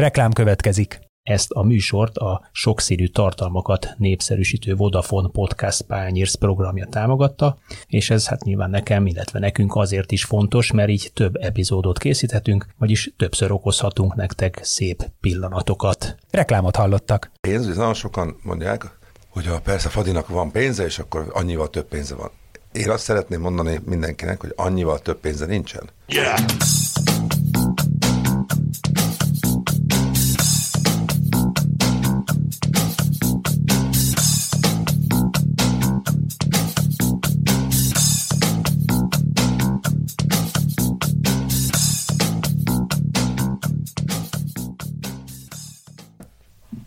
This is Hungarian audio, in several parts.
Reklám következik. Ezt a műsort a sokszínű tartalmakat népszerűsítő Vodafone Podcast Pányérsz programja támogatta, és ez hát nyilván nekem, illetve nekünk azért is fontos, mert így több epizódot készíthetünk, vagyis többször okozhatunk nektek szép pillanatokat. Reklámot hallottak. Pénz, nagyon sokan mondják, hogy a persze Fadinak van pénze, és akkor annyival több pénze van. Én azt szeretném mondani mindenkinek, hogy annyival több pénze nincsen. Yeah!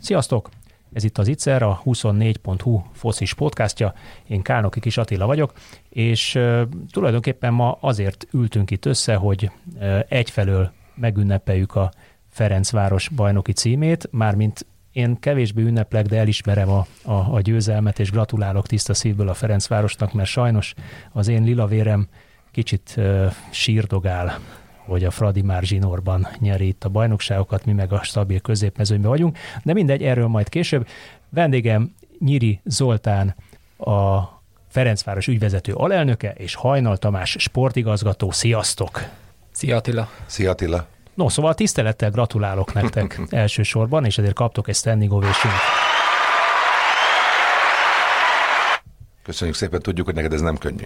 Sziasztok! Ez itt az ICER, a 24.hu foszis podcastja. Én Kálnoki Kis Attila vagyok, és tulajdonképpen ma azért ültünk itt össze, hogy egyfelől megünnepeljük a Ferencváros bajnoki címét, mármint én kevésbé ünneplek, de elismerem a, a, a győzelmet, és gratulálok tiszta szívből a Ferencvárosnak, mert sajnos az én lila vérem kicsit uh, sírdogál hogy a Fradi már zsinórban nyeri itt a bajnokságokat, mi meg a stabil középmezőnyben vagyunk, de mindegy, erről majd később. Vendégem Nyiri Zoltán, a Ferencváros ügyvezető alelnöke, és Hajnal Tamás sportigazgató. Sziasztok! Szia Attila! Szia Attila! No, szóval tisztelettel gratulálok nektek elsősorban, és ezért kaptok egy standing ovation Köszönjük szépen, tudjuk, hogy neked ez nem könnyű.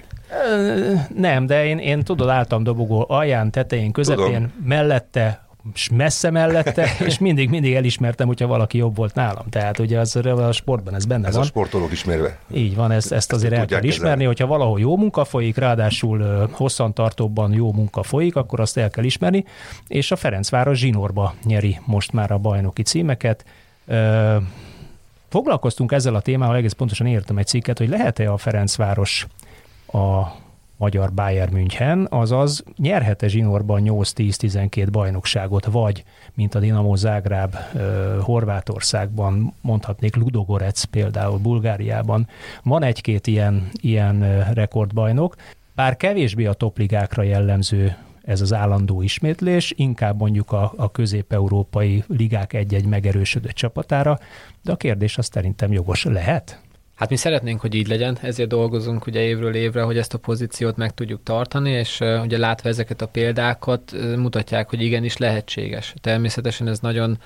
Nem, de én, én tudod, álltam dobogó alján, tetején, közepén, Tudom. mellette, messze mellette, és mindig, mindig elismertem, hogyha valaki jobb volt nálam. Tehát ugye az a sportban ez benne ez van. Ez a sportolók ismerve. Így van, ezt, ezt azért el kell ismerni, kezelni. hogyha valahol jó munka folyik, ráadásul hosszantartóban jó munka folyik, akkor azt el kell ismerni, és a Ferencváros zsinórba nyeri most már a bajnoki címeket. Foglalkoztunk ezzel a témával, egész pontosan írtam egy cikket, hogy lehet-e a Ferencváros a magyar Bayern München, azaz nyerhet-e zsinórban 8-10-12 bajnokságot, vagy, mint a Dinamo Zágráb Horvátországban, mondhatnék Ludogorec például Bulgáriában, van egy-két ilyen, ilyen rekordbajnok, bár kevésbé a topligákra jellemző ez az állandó ismétlés, inkább mondjuk a, a közép-európai ligák egy-egy megerősödött csapatára, de a kérdés az szerintem jogos lehet? Hát mi szeretnénk, hogy így legyen, ezért dolgozunk ugye évről évre, hogy ezt a pozíciót meg tudjuk tartani, és uh, ugye látva ezeket a példákat mutatják, hogy igenis lehetséges. Természetesen ez nagyon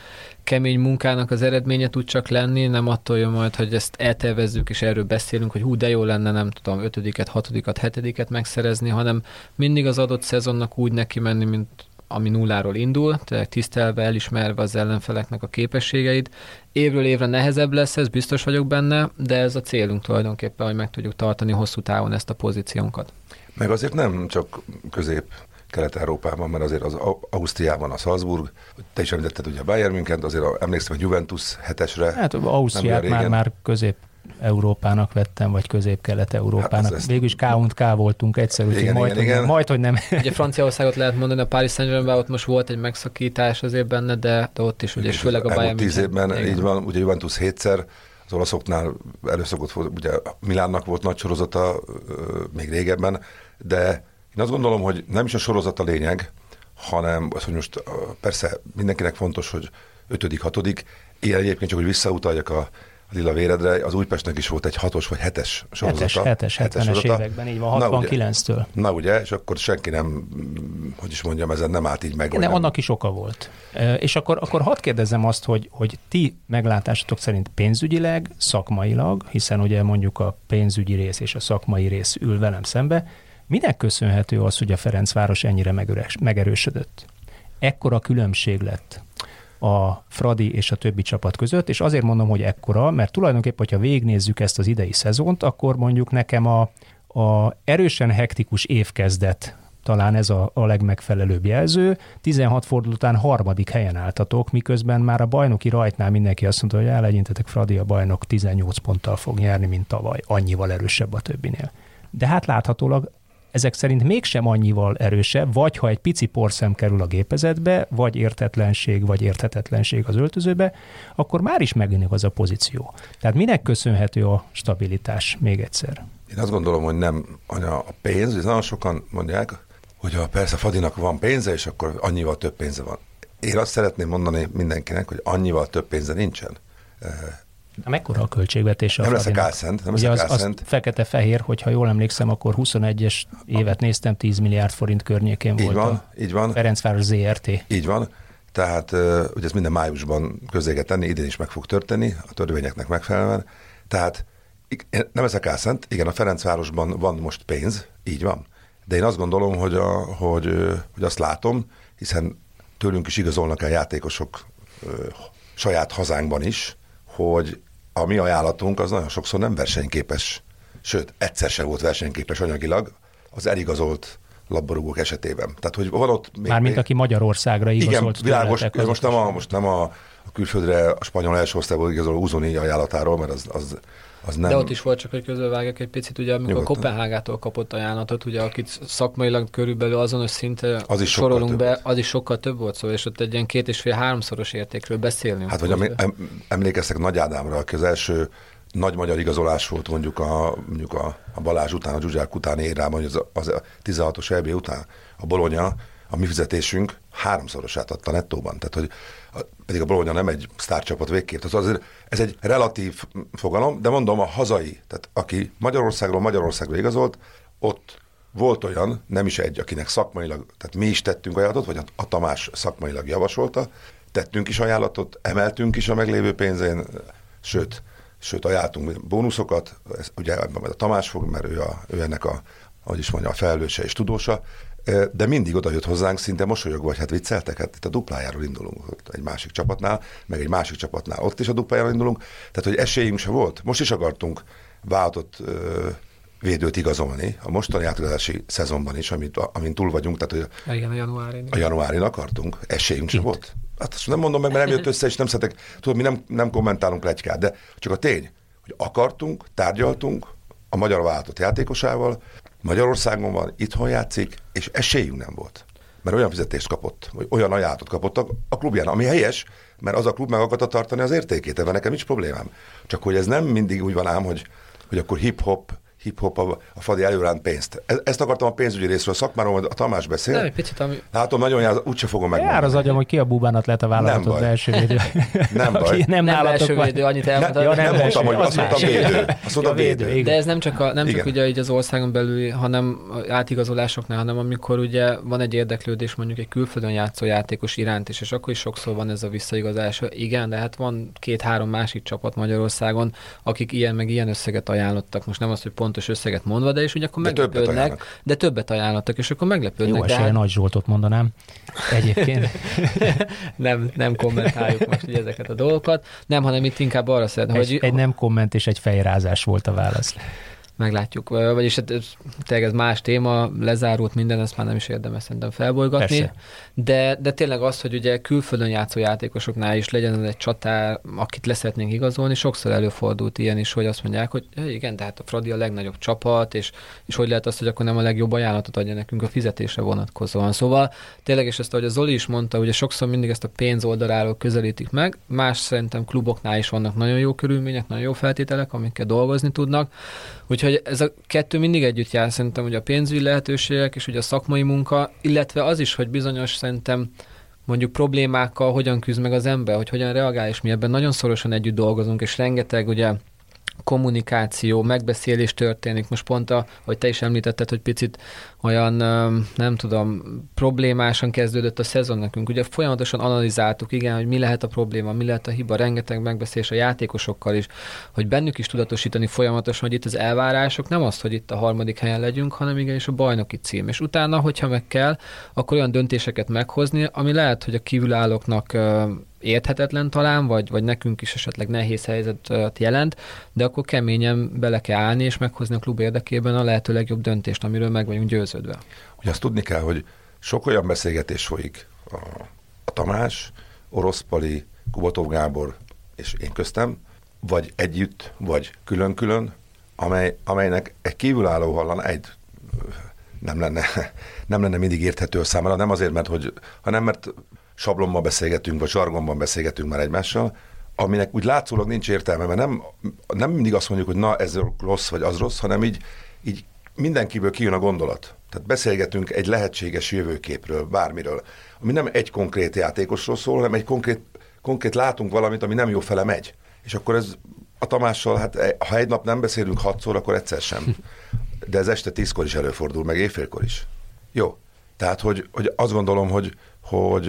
kemény munkának az eredménye tud csak lenni, nem attól jön majd, hogy ezt eltervezzük és erről beszélünk, hogy hú, de jó lenne, nem tudom, ötödiket, hatodikat, hetediket megszerezni, hanem mindig az adott szezonnak úgy neki menni, mint ami nulláról indul, tehát tisztelve, elismerve az ellenfeleknek a képességeit. Évről évre nehezebb lesz, ez biztos vagyok benne, de ez a célunk tulajdonképpen, hogy meg tudjuk tartani hosszú távon ezt a pozíciónkat. Meg azért nem csak közép Kelet-Európában, mert azért az Ausztriában a Salzburg, te is említetted ugye a Bayern München, azért emlékszem a Juventus hetesre. Hát Ausztriát már, már közép Európának vettem, vagy közép-kelet-európának. Hát Végül is K K voltunk egyszer, úgyhogy igen, majd, igen, igen. majd, hogy nem. Ugye Franciaországot lehet mondani, a Paris saint ott most volt egy megszakítás azért benne, de, de ott is, ugye, és főleg a Bayern tíz évben, igen. így van, ugye Juventus hétszer, az olaszoknál előszokott volt, ugye Milánnak volt nagy sorozata még régebben, de én azt gondolom, hogy nem is a sorozat a lényeg, hanem az, hogy most persze mindenkinek fontos, hogy ötödik, hatodik, én egyébként csak, hogy visszautaljak a lila véredre, az Újpestnek is volt egy hatos vagy hetes sorozata. Hetes, hetes, 70-es években, így van, 69-től. Na, na ugye, és akkor senki nem, hogy is mondjam, ezen nem állt így meg. Nem, annak is oka volt. És akkor, akkor hadd kérdezzem azt, hogy, hogy ti meglátásatok szerint pénzügyileg, szakmailag, hiszen ugye mondjuk a pénzügyi rész és a szakmai rész ül velem szembe, minek köszönhető az, hogy a Ferencváros ennyire megerősödött? Ekkora különbség lett a Fradi és a többi csapat között, és azért mondom, hogy ekkora, mert tulajdonképpen, hogyha végignézzük ezt az idei szezont, akkor mondjuk nekem a, a erősen hektikus évkezdet talán ez a, a legmegfelelőbb jelző. 16 forduló után harmadik helyen álltatok, miközben már a bajnoki rajtnál mindenki azt mondta, hogy elegyintetek Fradi a bajnok 18 ponttal fog nyerni, mint tavaly, annyival erősebb a többinél. De hát láthatólag ezek szerint mégsem annyival erősebb, vagy ha egy pici porszem kerül a gépezetbe, vagy értetlenség, vagy érthetetlenség az öltözőbe, akkor már is megint az a pozíció. Tehát minek köszönhető a stabilitás még egyszer? Én azt gondolom, hogy nem anya a pénz, és nagyon sokan mondják, hogy a persze Fadinak van pénze, és akkor annyival több pénze van. én azt szeretném mondani mindenkinek, hogy annyival több pénze nincsen. Mekkora a költségvetés a Nem leszek Fradinak? álszent, nem Ugye leszek az, az fekete-fehér, hogyha jól emlékszem, akkor 21-es évet néztem, 10 milliárd forint környékén Így volt van, a így van. Ferencváros ZRT. Így van. Tehát ugye ez minden májusban közé kell tenni, idén is meg fog történni, a törvényeknek megfelelően. Tehát nem ezek álszent, igen, a Ferencvárosban van most pénz, így van. De én azt gondolom, hogy, a, hogy, hogy azt látom, hiszen tőlünk is igazolnak el játékosok ö, saját hazánkban is, hogy a mi ajánlatunk az nagyon sokszor nem versenyképes, sőt, egyszer sem volt versenyképes anyagilag az eligazolt labdarúgók esetében. Tehát, hogy van ott még, Mármint még- aki Magyarországra igen, igazolt világos, ez azok most nem, a, most nem a, a külföldre, a spanyol első osztályból igazoló Uzoni ajánlatáról, mert az, az, az nem... De ott is volt csak, hogy közölvágok egy picit, ugye amikor Nyugodtan. Kopenhágától kapott ajánlatot, ugye akit szakmailag körülbelül azonos szinte Az is sorolunk be, az is sokkal több volt szó, és ott egy ilyen két és fél háromszoros értékről beszélni. Hát, em, em, emlékeztek Nagy Ádámra, aki az első nagy magyar igazolás volt mondjuk a, mondjuk a, a Balázs után, a Zsuzsák utáni érában, az, az a 16-os EB után, a Bolonya, a mi fizetésünk háromszorosát adta nettóban. Tehát, hogy a, pedig a Bologna nem egy sztárcsapat végképp. Tehát azért ez egy relatív fogalom, de mondom a hazai, tehát aki Magyarországról Magyarországról igazolt, ott volt olyan, nem is egy, akinek szakmailag, tehát mi is tettünk ajánlatot, vagy a, Tamás szakmailag javasolta, tettünk is ajánlatot, emeltünk is a meglévő pénzén, sőt, sőt ajánltunk bónuszokat, ez, ugye ebben a Tamás fog, mert ő, a, ő ennek a, ahogy is mondja, a felelőse és tudósa, de mindig oda jött hozzánk szinte mosolyogva, vagy hát vicceltek, hát itt a duplájáról indulunk egy másik csapatnál, meg egy másik csapatnál ott is a duplájáról indulunk, tehát hogy esélyünk se volt. Most is akartunk váltott védőt igazolni a mostani átigazolási szezonban is, amit, amin túl vagyunk, tehát hogy Igen, a januári. a januárin akartunk, esélyünk sem Kint. volt. Hát azt nem mondom meg, mert nem jött össze, és nem szeretek, tudod, mi nem, nem kommentálunk plegykát, de csak a tény, hogy akartunk, tárgyaltunk a magyar váltott játékosával, Magyarországon van, itthon játszik, és esélyünk nem volt. Mert olyan fizetést kapott, vagy olyan ajánlatot kapott a, a klubján, ami helyes, mert az a klub meg akarta tartani az értékét, ebben nekem nincs problémám. Csak hogy ez nem mindig úgy van ám, hogy, hogy akkor hip-hop, hip-hop a, a Fadi előránt pénzt. E- Ezt akartam a pénzügyi részről, a szakmáról, a Tamás beszél. Nem, egy picit, ami... Látom, nagyon jár, úgyse fogom megmondani. Jár az agyam, hogy ki a búbánat lett a válogatott baj. belső védő. Nem baj. Aki nem, Nem van. védő, annyit Ne, elmondtad. Ja, nem, nem nem mondtam, hogy azt az mondtam védő. Azt mondtam Ja, védő, védő. De ez nem csak, a, nem csak Igen. ugye így az országon belül, hanem átigazolásoknál, hanem amikor ugye van egy érdeklődés mondjuk egy külföldön játszó játékos iránt is, és akkor is sokszor van ez a visszaigazás. Igen, de hát van két-három másik csapat Magyarországon, akik ilyen meg ilyen összeget ajánlottak. Most nem az, hogy pontos összeget mondva, de és ugye akkor De többet meglepődnek, ajánlnak. de többet ajánlottak, és akkor meglepődnek. Jó de esélye hát Nagy Zsoltot mondanám. Egyébként. nem, nem kommentáljuk most így ezeket a dolgokat. Nem, hanem itt inkább arra szeretném, hogy egy nem komment és egy fejrázás volt a válasz. Meglátjuk. Vagyis hát tényleg ez más téma, lezárult minden, ezt már nem is érdemes szerintem felbolygatni. Persze. De, de tényleg az, hogy ugye külföldön játszó játékosoknál is legyen egy csatár, akit leszeretnénk igazolni, sokszor előfordult ilyen is, hogy azt mondják, hogy "Ja, igen, de hát a Fradi a legnagyobb csapat, és, és hogy lehet az, hogy akkor nem a legjobb ajánlatot adja nekünk a fizetésre vonatkozóan. Szóval tényleg, és ezt ahogy a Zoli is mondta, ugye sokszor mindig ezt a pénz oldaláról közelítik meg, más szerintem kluboknál is vannak nagyon jó körülmények, nagyon jó feltételek, amikkel dolgozni tudnak, Úgyhogy ez a kettő mindig együtt jár, szerintem, hogy a pénzügyi lehetőségek és ugye a szakmai munka, illetve az is, hogy bizonyos szerintem mondjuk problémákkal hogyan küzd meg az ember, hogy hogyan reagál, és mi ebben nagyon szorosan együtt dolgozunk, és rengeteg ugye kommunikáció, megbeszélés történik. Most pont, a, hogy te is említetted, hogy picit olyan, nem tudom, problémásan kezdődött a szezon nekünk. Ugye folyamatosan analizáltuk, igen, hogy mi lehet a probléma, mi lehet a hiba, rengeteg megbeszélés a játékosokkal is, hogy bennük is tudatosítani folyamatosan, hogy itt az elvárások nem az, hogy itt a harmadik helyen legyünk, hanem igenis a bajnoki cím. És utána, hogyha meg kell, akkor olyan döntéseket meghozni, ami lehet, hogy a kívülállóknak érthetetlen talán, vagy, vagy nekünk is esetleg nehéz helyzetet jelent, de akkor keményen bele kell állni, és meghozni a klub érdekében a lehető legjobb döntést, amiről meg vagyunk győződve. Ugye azt tudni kell, hogy sok olyan beszélgetés folyik a, a Tamás, Orosz Pali, Kubatov Gábor és én köztem, vagy együtt, vagy külön-külön, amely, amelynek egy kívülálló hallan egy nem lenne, nem lenne mindig érthető a számára, nem azért, mert hogy, hanem mert sablonban beszélgetünk, vagy zsargonban beszélgetünk már egymással, aminek úgy látszólag nincs értelme, mert nem, nem mindig azt mondjuk, hogy na ez rossz, vagy az rossz, hanem így, így mindenkiből kijön a gondolat. Tehát beszélgetünk egy lehetséges jövőképről, bármiről, ami nem egy konkrét játékosról szól, hanem egy konkrét, konkrét látunk valamit, ami nem jó fele megy. És akkor ez a Tamással, hát e, ha egy nap nem beszélünk hatszor, akkor egyszer sem. De ez este tízkor is előfordul, meg éjfélkor is. Jó. Tehát, hogy, hogy azt gondolom, hogy, hogy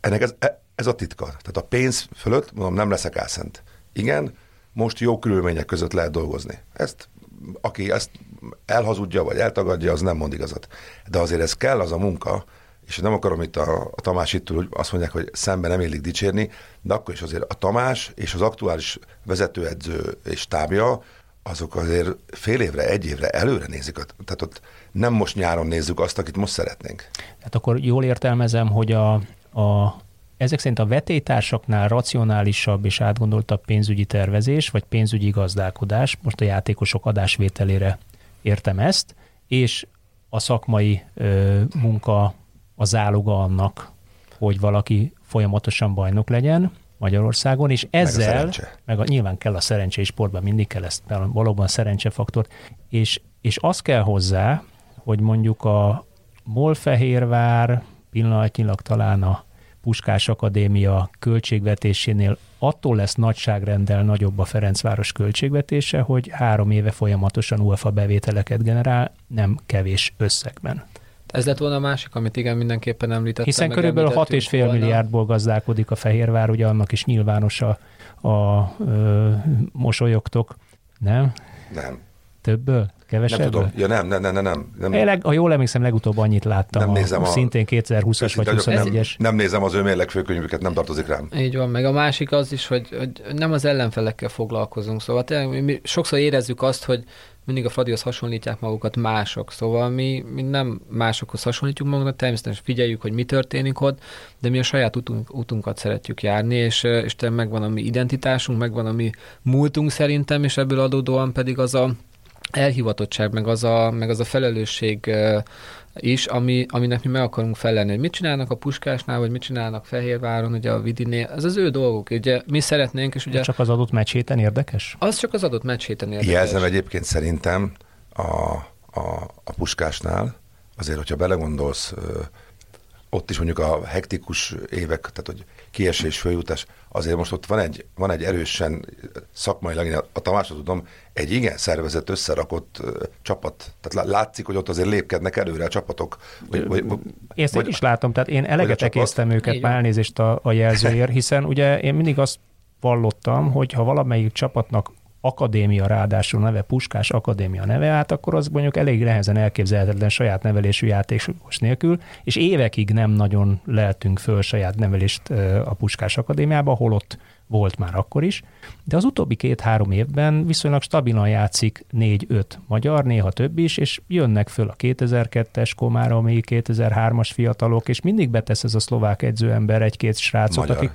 ennek ez, e, ez a titka. Tehát a pénz fölött, mondom, nem leszek álszent. Igen, most jó körülmények között lehet dolgozni. Ezt, aki ezt elhazudja, vagy eltagadja, az nem mond igazat. De azért ez kell az a munka, és nem akarom itt a, a Tamás itt hogy azt mondják, hogy szemben nem élik dicsérni, de akkor is azért a Tamás és az aktuális vezetőedző és tábja, azok azért fél évre, egy évre előre nézik. Tehát ott nem most nyáron nézzük azt, akit most szeretnénk. Tehát akkor jól értelmezem, hogy a, a ezek szerint a vetétársaknál racionálisabb és átgondoltabb pénzügyi tervezés, vagy pénzügyi gazdálkodás, most a játékosok adásvételére értem ezt, és a szakmai ö, munka a záloga annak, hogy valaki folyamatosan bajnok legyen Magyarországon, és ezzel, meg, a meg a, nyilván kell a szerencsé, és sportban mindig kell ezt, valóban szerencsefaktort, és, és az kell hozzá, hogy mondjuk a Molfehérvár pillanatnyilag talán a Puskás Akadémia költségvetésénél attól lesz nagyságrendel nagyobb a Ferencváros költségvetése, hogy három éve folyamatosan UEFA bevételeket generál, nem kevés összegben. Ez lett volna a másik, amit igen, mindenképpen említettem. Hiszen körülbelül 6,5 milliárdból gazdálkodik a Fehérvár, ugye annak is nyilvános a, a ö, mosolyogtok, nem? Nem. Többből? Kevesebből? Nem tudom. Ja, nem, nem, nem, nem. nem. Én leg, ha jól emlékszem, legutóbb annyit láttam. Nem nézem a, a szintén 2020-as vagy 2021-es. Nem nézem az ő mérleg főkönyvüket, nem tartozik rám. Így van, meg a másik az is, hogy, hogy nem az ellenfelekkel foglalkozunk. Szóval tényleg mi sokszor érezzük azt, hogy mindig a Fradihoz hasonlítják magukat mások, szóval mi, mi nem másokhoz hasonlítjuk magunkat, természetesen figyeljük, hogy mi történik ott, de mi a saját utunk, utunkat szeretjük járni, és, és megvan a mi identitásunk, megvan a mi múltunk szerintem, és ebből adódóan pedig az a elhivatottság, meg az a, meg az a felelősség is, ami, aminek mi meg akarunk felelni, hogy mit csinálnak a Puskásnál, vagy mit csinálnak Fehérváron, ugye a Vidinél, ez az ő dolgok, ugye mi szeretnénk, és ugye... Csak az adott meccs héten érdekes? Az csak az adott meccs héten érdekes. Jelzem egyébként szerintem a, a, a Puskásnál, azért, hogyha belegondolsz, ott is mondjuk a hektikus évek, tehát hogy kiesés, följutás, azért most ott van egy, van egy erősen szakmailag, a Tamásra tudom, egy igen szervezett, összerakott uh, csapat. Tehát látszik, hogy ott azért lépkednek előre a csapatok. Vagy, vagy, én ezt vagy, is látom, tehát én eleget egésztem őket, már elnézést a, a jelzőért, hiszen ugye én mindig azt vallottam, hogy ha valamelyik csapatnak akadémia ráadásul neve, Puskás Akadémia neve át, akkor az mondjuk elég nehezen elképzelhetetlen saját nevelésű játékos nélkül, és évekig nem nagyon lehetünk föl saját nevelést a Puskás Akadémiába, holott volt már akkor is, de az utóbbi két-három évben viszonylag stabilan játszik négy-öt magyar, néha több is, és jönnek föl a 2002-es Komára, még 2003-as fiatalok, és mindig betesz ez a szlovák edzőember egy-két srácot, magyar. akik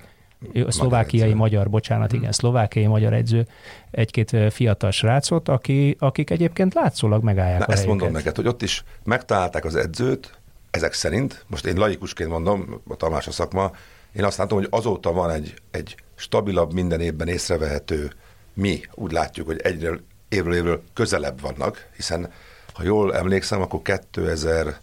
szlovákiai magyar, bocsánat, igen, hmm. szlovákiai magyar edző, egy-két fiatal srácot, aki, akik egyébként látszólag megállják Na, a ezt helyüket. mondom neked, hogy ott is megtalálták az edzőt, ezek szerint, most én laikusként mondom, a Tamás a szakma, én azt látom, hogy azóta van egy, egy stabilabb, minden évben észrevehető, mi úgy látjuk, hogy egyre évről évről közelebb vannak, hiszen ha jól emlékszem, akkor 2005,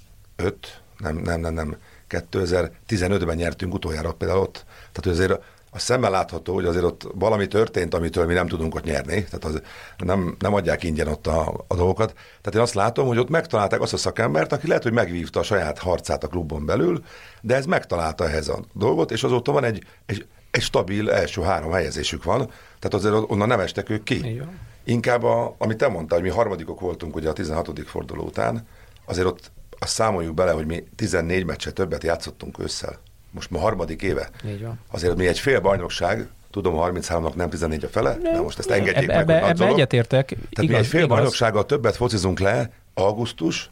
nem, nem, nem, nem, 2015-ben nyertünk utoljára például ott. Tehát azért a szemmel látható, hogy azért ott valami történt, amitől mi nem tudunk ott nyerni, tehát az nem, nem adják ingyen ott a, a dolgokat. Tehát én azt látom, hogy ott megtalálták azt a szakembert, aki lehet, hogy megvívta a saját harcát a klubon belül, de ez megtalálta ehhez a dolgot, és azóta van egy, egy, egy stabil első három helyezésük van, tehát azért onnan nem estek ők ki. Igen. Inkább, a, amit te mondtál, hogy mi harmadikok voltunk ugye a 16. forduló után, azért ott azt számoljuk bele, hogy mi 14 meccse többet játszottunk ősszel. Most ma harmadik éve. Így van. Azért mi egy fél bajnokság, tudom, 33-nak nem 14 a fele, de most ezt engedjék ebbe, meg, ebbe, ebbe egyetértek. Tehát igaz, mi egy fél igaz. bajnoksággal többet focizunk le, augusztus,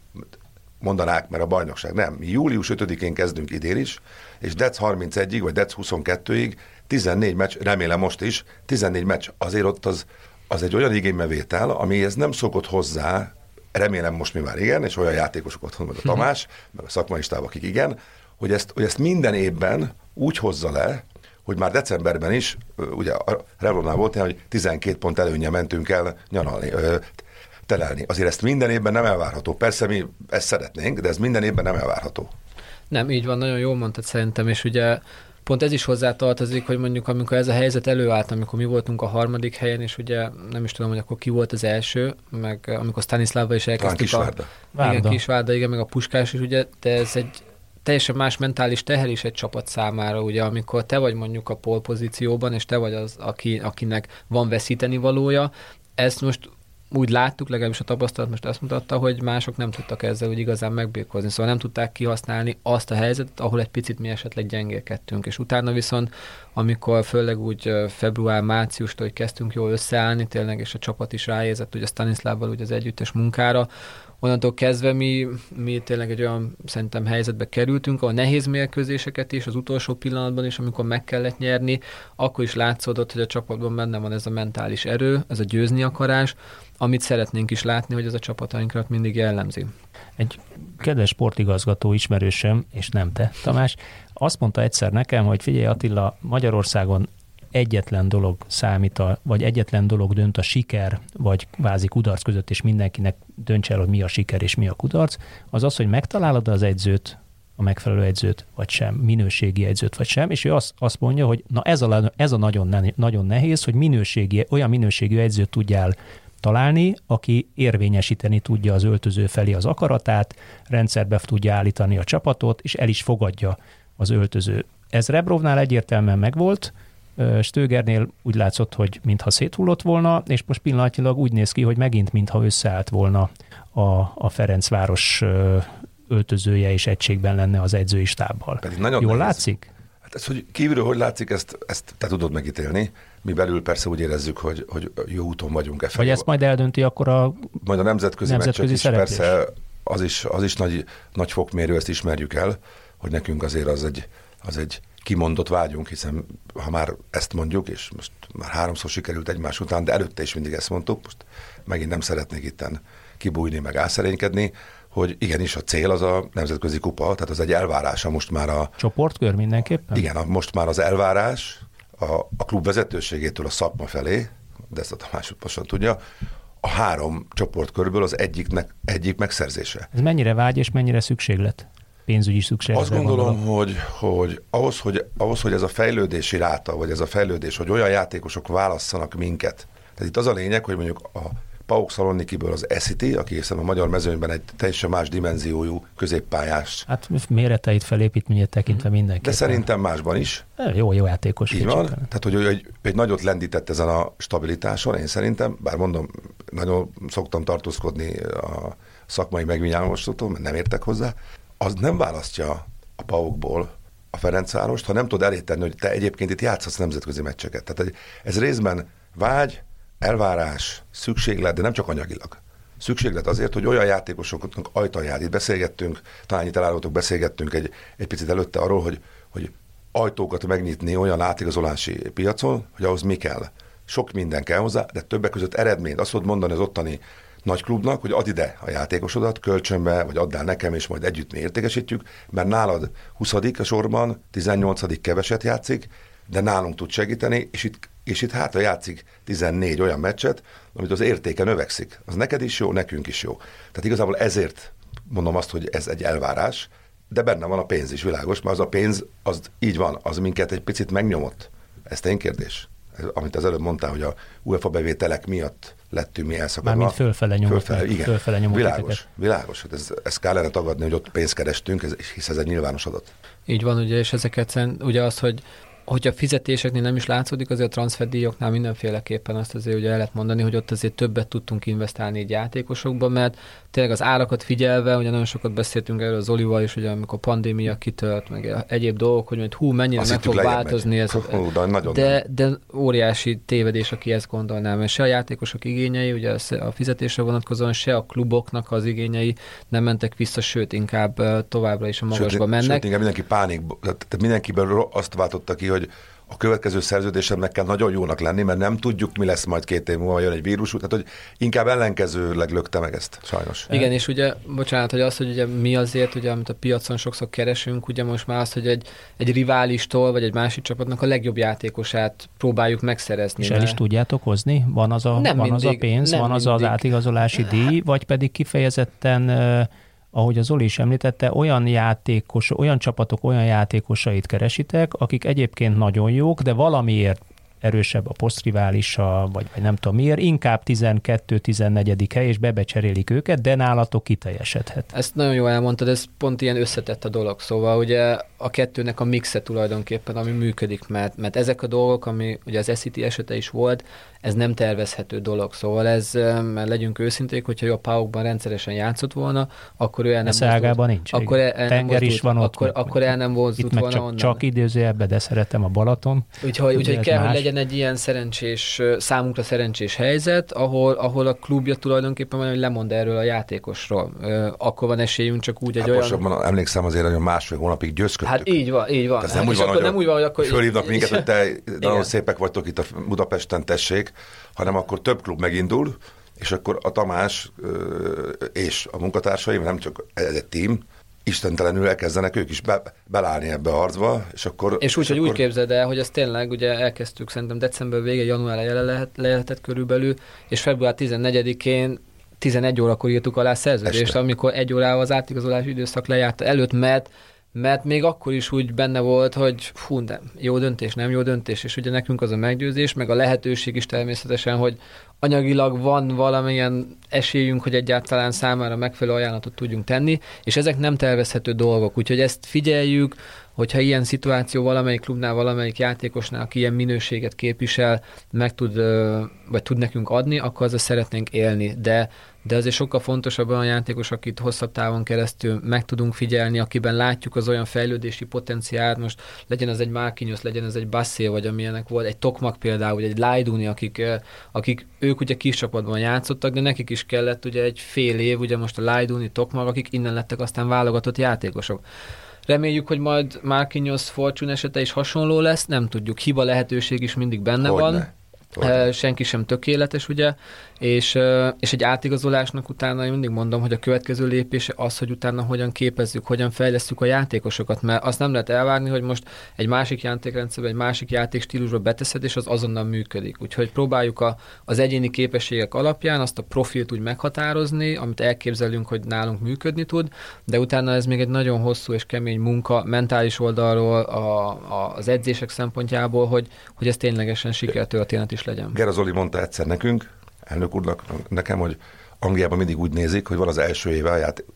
mondanák, mert a bajnokság nem. Mi július 5-én kezdünk idén is, és dec 31-ig, vagy dec 22-ig 14 meccs, remélem most is, 14 meccs, azért ott az, az egy olyan igénybevétel, amihez nem szokott hozzá remélem most mi már igen, és olyan játékosok otthon, meg a Tamás, meg a szakmai stáb, akik igen, hogy ezt, hogy ezt minden évben úgy hozza le, hogy már decemberben is, ugye a Revlonnál volt hogy 12 pont előnye mentünk el nyaralni. telelni. Azért ezt minden évben nem elvárható. Persze mi ezt szeretnénk, de ez minden évben nem elvárható. Nem, így van, nagyon jól mondtad szerintem, és ugye pont ez is hozzátartozik, hogy mondjuk amikor ez a helyzet előállt, amikor mi voltunk a harmadik helyen, és ugye nem is tudom, hogy akkor ki volt az első, meg amikor Stanislava is elkezdtük Kisvárda. a... Igen, Kisvárda, igen, meg a Puskás is, ugye, de ez egy teljesen más mentális teherés egy csapat számára, ugye, amikor te vagy mondjuk a polpozícióban, és te vagy az, aki, akinek van veszíteni valója, ezt most úgy láttuk, legalábbis a tapasztalat most azt mutatta, hogy mások nem tudtak ezzel úgy igazán megbírkozni, szóval nem tudták kihasználni azt a helyzetet, ahol egy picit mi esetleg gyengélkedtünk, és utána viszont, amikor főleg úgy február-márciustól, hogy kezdtünk jól összeállni tényleg, és a csapat is ráérzett ugye Stanislávval ugye az együttes munkára, onnantól kezdve mi, mi tényleg egy olyan szerintem helyzetbe kerültünk, ahol nehéz mérkőzéseket is, az utolsó pillanatban is, amikor meg kellett nyerni, akkor is látszódott, hogy a csapatban benne van ez a mentális erő, ez a győzni akarás, amit szeretnénk is látni, hogy ez a csapatainkat mindig jellemzi. Egy kedves sportigazgató ismerősöm, és nem te, Tamás, azt mondta egyszer nekem, hogy figyelj Attila, Magyarországon egyetlen dolog számít, a, vagy egyetlen dolog dönt a siker, vagy vázi kudarc között, és mindenkinek dönts el, hogy mi a siker és mi a kudarc, az az, hogy megtalálod az egyzőt, a megfelelő egyzőt, vagy sem, minőségi egyzőt, vagy sem, és ő azt, azt mondja, hogy na ez a, ez a nagyon, nagyon nehéz, hogy minőségi, olyan minőségű egyzőt tudjál találni, aki érvényesíteni tudja az öltöző felé az akaratát, rendszerbe tudja állítani a csapatot, és el is fogadja az öltöző. Ez Rebrovnál egyértelműen megvolt, Stögernél úgy látszott, hogy mintha széthullott volna, és most pillanatnyilag úgy néz ki, hogy megint mintha összeállt volna a, a Ferencváros öltözője és egységben lenne az edzői stábbal. Pedig nagyon Jól nehéz. látszik? Hát ez, hogy kívülről hogy látszik, ezt, ezt te tudod megítélni. Mi belül persze úgy érezzük, hogy, hogy jó úton vagyunk e Vagy ezt majd eldönti akkor a Majd a nemzetközi, nemzetközi meccsek is, persze az is, az is nagy, nagy fokmérő, ezt ismerjük el, hogy nekünk azért az egy, az egy kimondott vágyunk, hiszen ha már ezt mondjuk, és most már háromszor sikerült egymás után, de előtte is mindig ezt mondtuk, most megint nem szeretnék itten kibújni, meg ászerénykedni, hogy igenis a cél az a nemzetközi kupa, tehát az egy elvárása most már a... Csoportkör mindenképpen? Igen, a, most már az elvárás a, a klub vezetőségétől a szakma felé, de ezt a Tamás pontosan tudja, a három csoportkörből az egyiknek, egyik megszerzése. Ez mennyire vágy és mennyire szükséglet? pénzügyi szükség. Azt gondolom, gondolom, hogy, hogy, ahhoz, hogy ahhoz, hogy ez a fejlődési ráta, vagy ez a fejlődés, hogy olyan játékosok válasszanak minket. Tehát itt az a lényeg, hogy mondjuk a Pauk Szalonikiből az Esiti, aki hiszen a magyar mezőnyben egy teljesen más dimenziójú középpályás. Hát méreteit, felépítményét tekintve mindenki. De szerintem másban is. Jó, jó játékos. Így van. Tehát, hogy egy, egy nagyot lendített ezen a stabilitáson, én szerintem, bár mondom, nagyon szoktam tartózkodni a szakmai megvinyálmostól, mert nem értek hozzá, az nem választja a paukból a Ferencvárost, ha nem tud elétenni, hogy te egyébként itt játszhatsz nemzetközi meccseket. Tehát ez részben vágy, elvárás, szükséglet, de nem csak anyagilag. Szükséglet azért, hogy olyan játékosoknak ajtaját, itt beszélgettünk, talán itt beszélgettünk egy, egy picit előtte arról, hogy, hogy ajtókat megnyitni olyan átigazolási piacon, hogy ahhoz mi kell. Sok minden kell hozzá, de többek között eredményt. Azt tudod mondani az ottani nagy klubnak, hogy add ide a játékosodat kölcsönbe, vagy add el nekem, és majd együtt mi értékesítjük, mert nálad 20 a sorban, 18 keveset játszik, de nálunk tud segíteni, és itt, és itt hátra játszik 14 olyan meccset, amit az értéke növekszik. Az neked is jó, nekünk is jó. Tehát igazából ezért mondom azt, hogy ez egy elvárás, de benne van a pénz is, világos, mert az a pénz, az így van, az minket egy picit megnyomott. Ez tény kérdés. Amit az előbb mondtál, hogy a UEFA bevételek miatt lettünk mi elszakadva. Mármint fölfele nyomott. Fölfele, igen. Fölfele nyomott világos, titeket. világos. Hát ez, ezt kellene tagadni, hogy ott pénzt kerestünk, ez, hisz ez egy nyilvános adat. Így van, ugye, és ezeket, ugye az, hogy hogy a fizetéseknél nem is látszódik, azért a transferdíjaknál mindenféleképpen azt azért ugye el lehet mondani, hogy ott azért többet tudtunk investálni egy játékosokba, mert tényleg az árakat figyelve, ugye nagyon sokat beszéltünk erről az Olival is, hogy amikor a pandémia kitört, meg egyéb dolgok, hogy majd hú, mennyire meg fog változni ez. Hú, de, nagyon de, de, óriási tévedés, aki ezt gondolná, mert se a játékosok igényei, ugye a fizetésre vonatkozóan, se a kluboknak az igényei nem mentek vissza, sőt, inkább továbbra is a magasba sőt, mennek. Sőt, inkább mindenki pánik, tehát mindenkiből azt váltotta ki, hogy a következő szerződésemnek kell nagyon jónak lenni, mert nem tudjuk, mi lesz majd két év múlva, jön egy vírus, tehát hogy inkább ellenkezőleg lökte meg ezt, sajnos. Igen, és ugye, bocsánat, hogy az, hogy ugye mi azért, ugye, amit a piacon sokszor keresünk, ugye most már az, hogy egy, egy riválistól, vagy egy másik csapatnak a legjobb játékosát próbáljuk megszerezni. És el is tudjátok hozni? Van az a, Nem van az a mindig, pénz, nem van az az mindig. átigazolási díj, vagy pedig kifejezetten uh, ahogy az Zoli is említette, olyan játékos, olyan csapatok, olyan játékosait keresitek, akik egyébként nagyon jók, de valamiért erősebb a posztriválisa, vagy, vagy nem tudom miért, inkább 12-14. hely, és bebecserélik őket, de nálatok kiteljesedhet. Ezt nagyon jól elmondtad, ez pont ilyen összetett a dolog. Szóval ugye a kettőnek a mixe tulajdonképpen, ami működik, mert, mert ezek a dolgok, ami ugye az SCT esete is volt, ez nem tervezhető dolog. Szóval ez, mert legyünk őszinték, hogyha jó a Paukban rendszeresen játszott volna, akkor ő el nem ágában nincs. Akkor el, el nem Tenger is mozdult- van ott. Akkor, meg- akkor el nem Itt mozdult meg volna csak, onnan. csak idézőjelben, de szeretem a Balaton. Úgyhogy, úgyhogy kell, más. hogy legyen egy ilyen szerencsés, számunkra szerencsés helyzet, ahol, ahol a klubja tulajdonképpen hogy lemond erről a játékosról. Akkor van esélyünk csak úgy egy Hát olyan... emlékszem azért, hogy másfél hónapig győzködtük. Hát így van, így van. Ez Hát nem úgy és van, akkor nem úgy van, hogy akkor... fölhívnak minket, hogy te nagyon szépek vagytok itt a Budapesten, tessék, hanem akkor több klub megindul, és akkor a Tamás és a munkatársaim, nem csak egy tím, istentelenül elkezdenek ők is be, belállni ebbe a harcba, és akkor... És úgy, hogy úgy akkor, képzeld el, hogy ez tényleg, ugye elkezdtük szerintem december vége, január elején lehet, lehetett körülbelül, és február 14-én 11 órakor írtuk alá szerződést, Este. amikor egy órával az átigazolási időszak lejárta előtt, mert mert még akkor is úgy benne volt, hogy fú, de jó döntés, nem jó döntés, és ugye nekünk az a meggyőzés, meg a lehetőség is természetesen, hogy anyagilag van valamilyen esélyünk, hogy egyáltalán számára megfelelő ajánlatot tudjunk tenni, és ezek nem tervezhető dolgok, úgyhogy ezt figyeljük, hogyha ilyen szituáció valamelyik klubnál, valamelyik játékosnál, aki ilyen minőséget képvisel, meg tud, vagy tud nekünk adni, akkor azzal szeretnénk élni. De, de azért sokkal fontosabb olyan játékos, akit hosszabb távon keresztül meg tudunk figyelni, akiben látjuk az olyan fejlődési potenciált, most legyen ez egy Márkinyos, legyen ez egy Basszél, vagy amilyenek volt, egy Tokmak például, vagy egy Lajduni, akik, akik ők ugye kis csapatban játszottak, de nekik is kellett ugye egy fél év, ugye most a Lajduni, Tokmak, akik innen lettek aztán válogatott játékosok. Reméljük, hogy majd Marquinhos Fortune esete is hasonló lesz, nem tudjuk. Hiba lehetőség is mindig benne Hogyne. van. Hogyne. Eh, Senki sem tökéletes, ugye, és, és egy átigazolásnak utána én mindig mondom, hogy a következő lépése az, hogy utána hogyan képezzük, hogyan fejlesztjük a játékosokat, mert azt nem lehet elvárni, hogy most egy másik játékrendszerbe, egy másik játékstílusba beteszed, és az azonnal működik. Úgyhogy próbáljuk a, az egyéni képességek alapján azt a profilt úgy meghatározni, amit elképzelünk, hogy nálunk működni tud, de utána ez még egy nagyon hosszú és kemény munka mentális oldalról, a, a, az edzések szempontjából, hogy, hogy ez ténylegesen sikertörténet is legyen. Gera mondta egyszer nekünk, elnök úrnak, nekem, hogy Angliában mindig úgy nézik, hogy van az első éve a játék.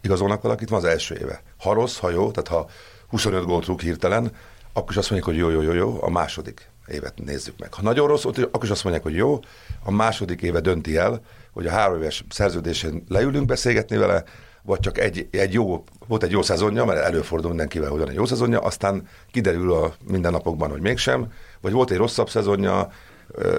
Igazolnak valakit, van az első éve. Ha rossz, ha jó, tehát ha 25 gólt rúg hirtelen, akkor is azt mondják, hogy jó, jó, jó, jó, a második évet nézzük meg. Ha nagyon rossz, akkor is azt mondják, hogy jó, a második éve dönti el, hogy a három éves szerződésén leülünk beszélgetni vele, vagy csak egy, egy jó, volt egy jó szezonja, mert előfordul mindenkivel, hogy van egy jó szezonja, aztán kiderül a mindennapokban, hogy mégsem, vagy volt egy rosszabb szezonja,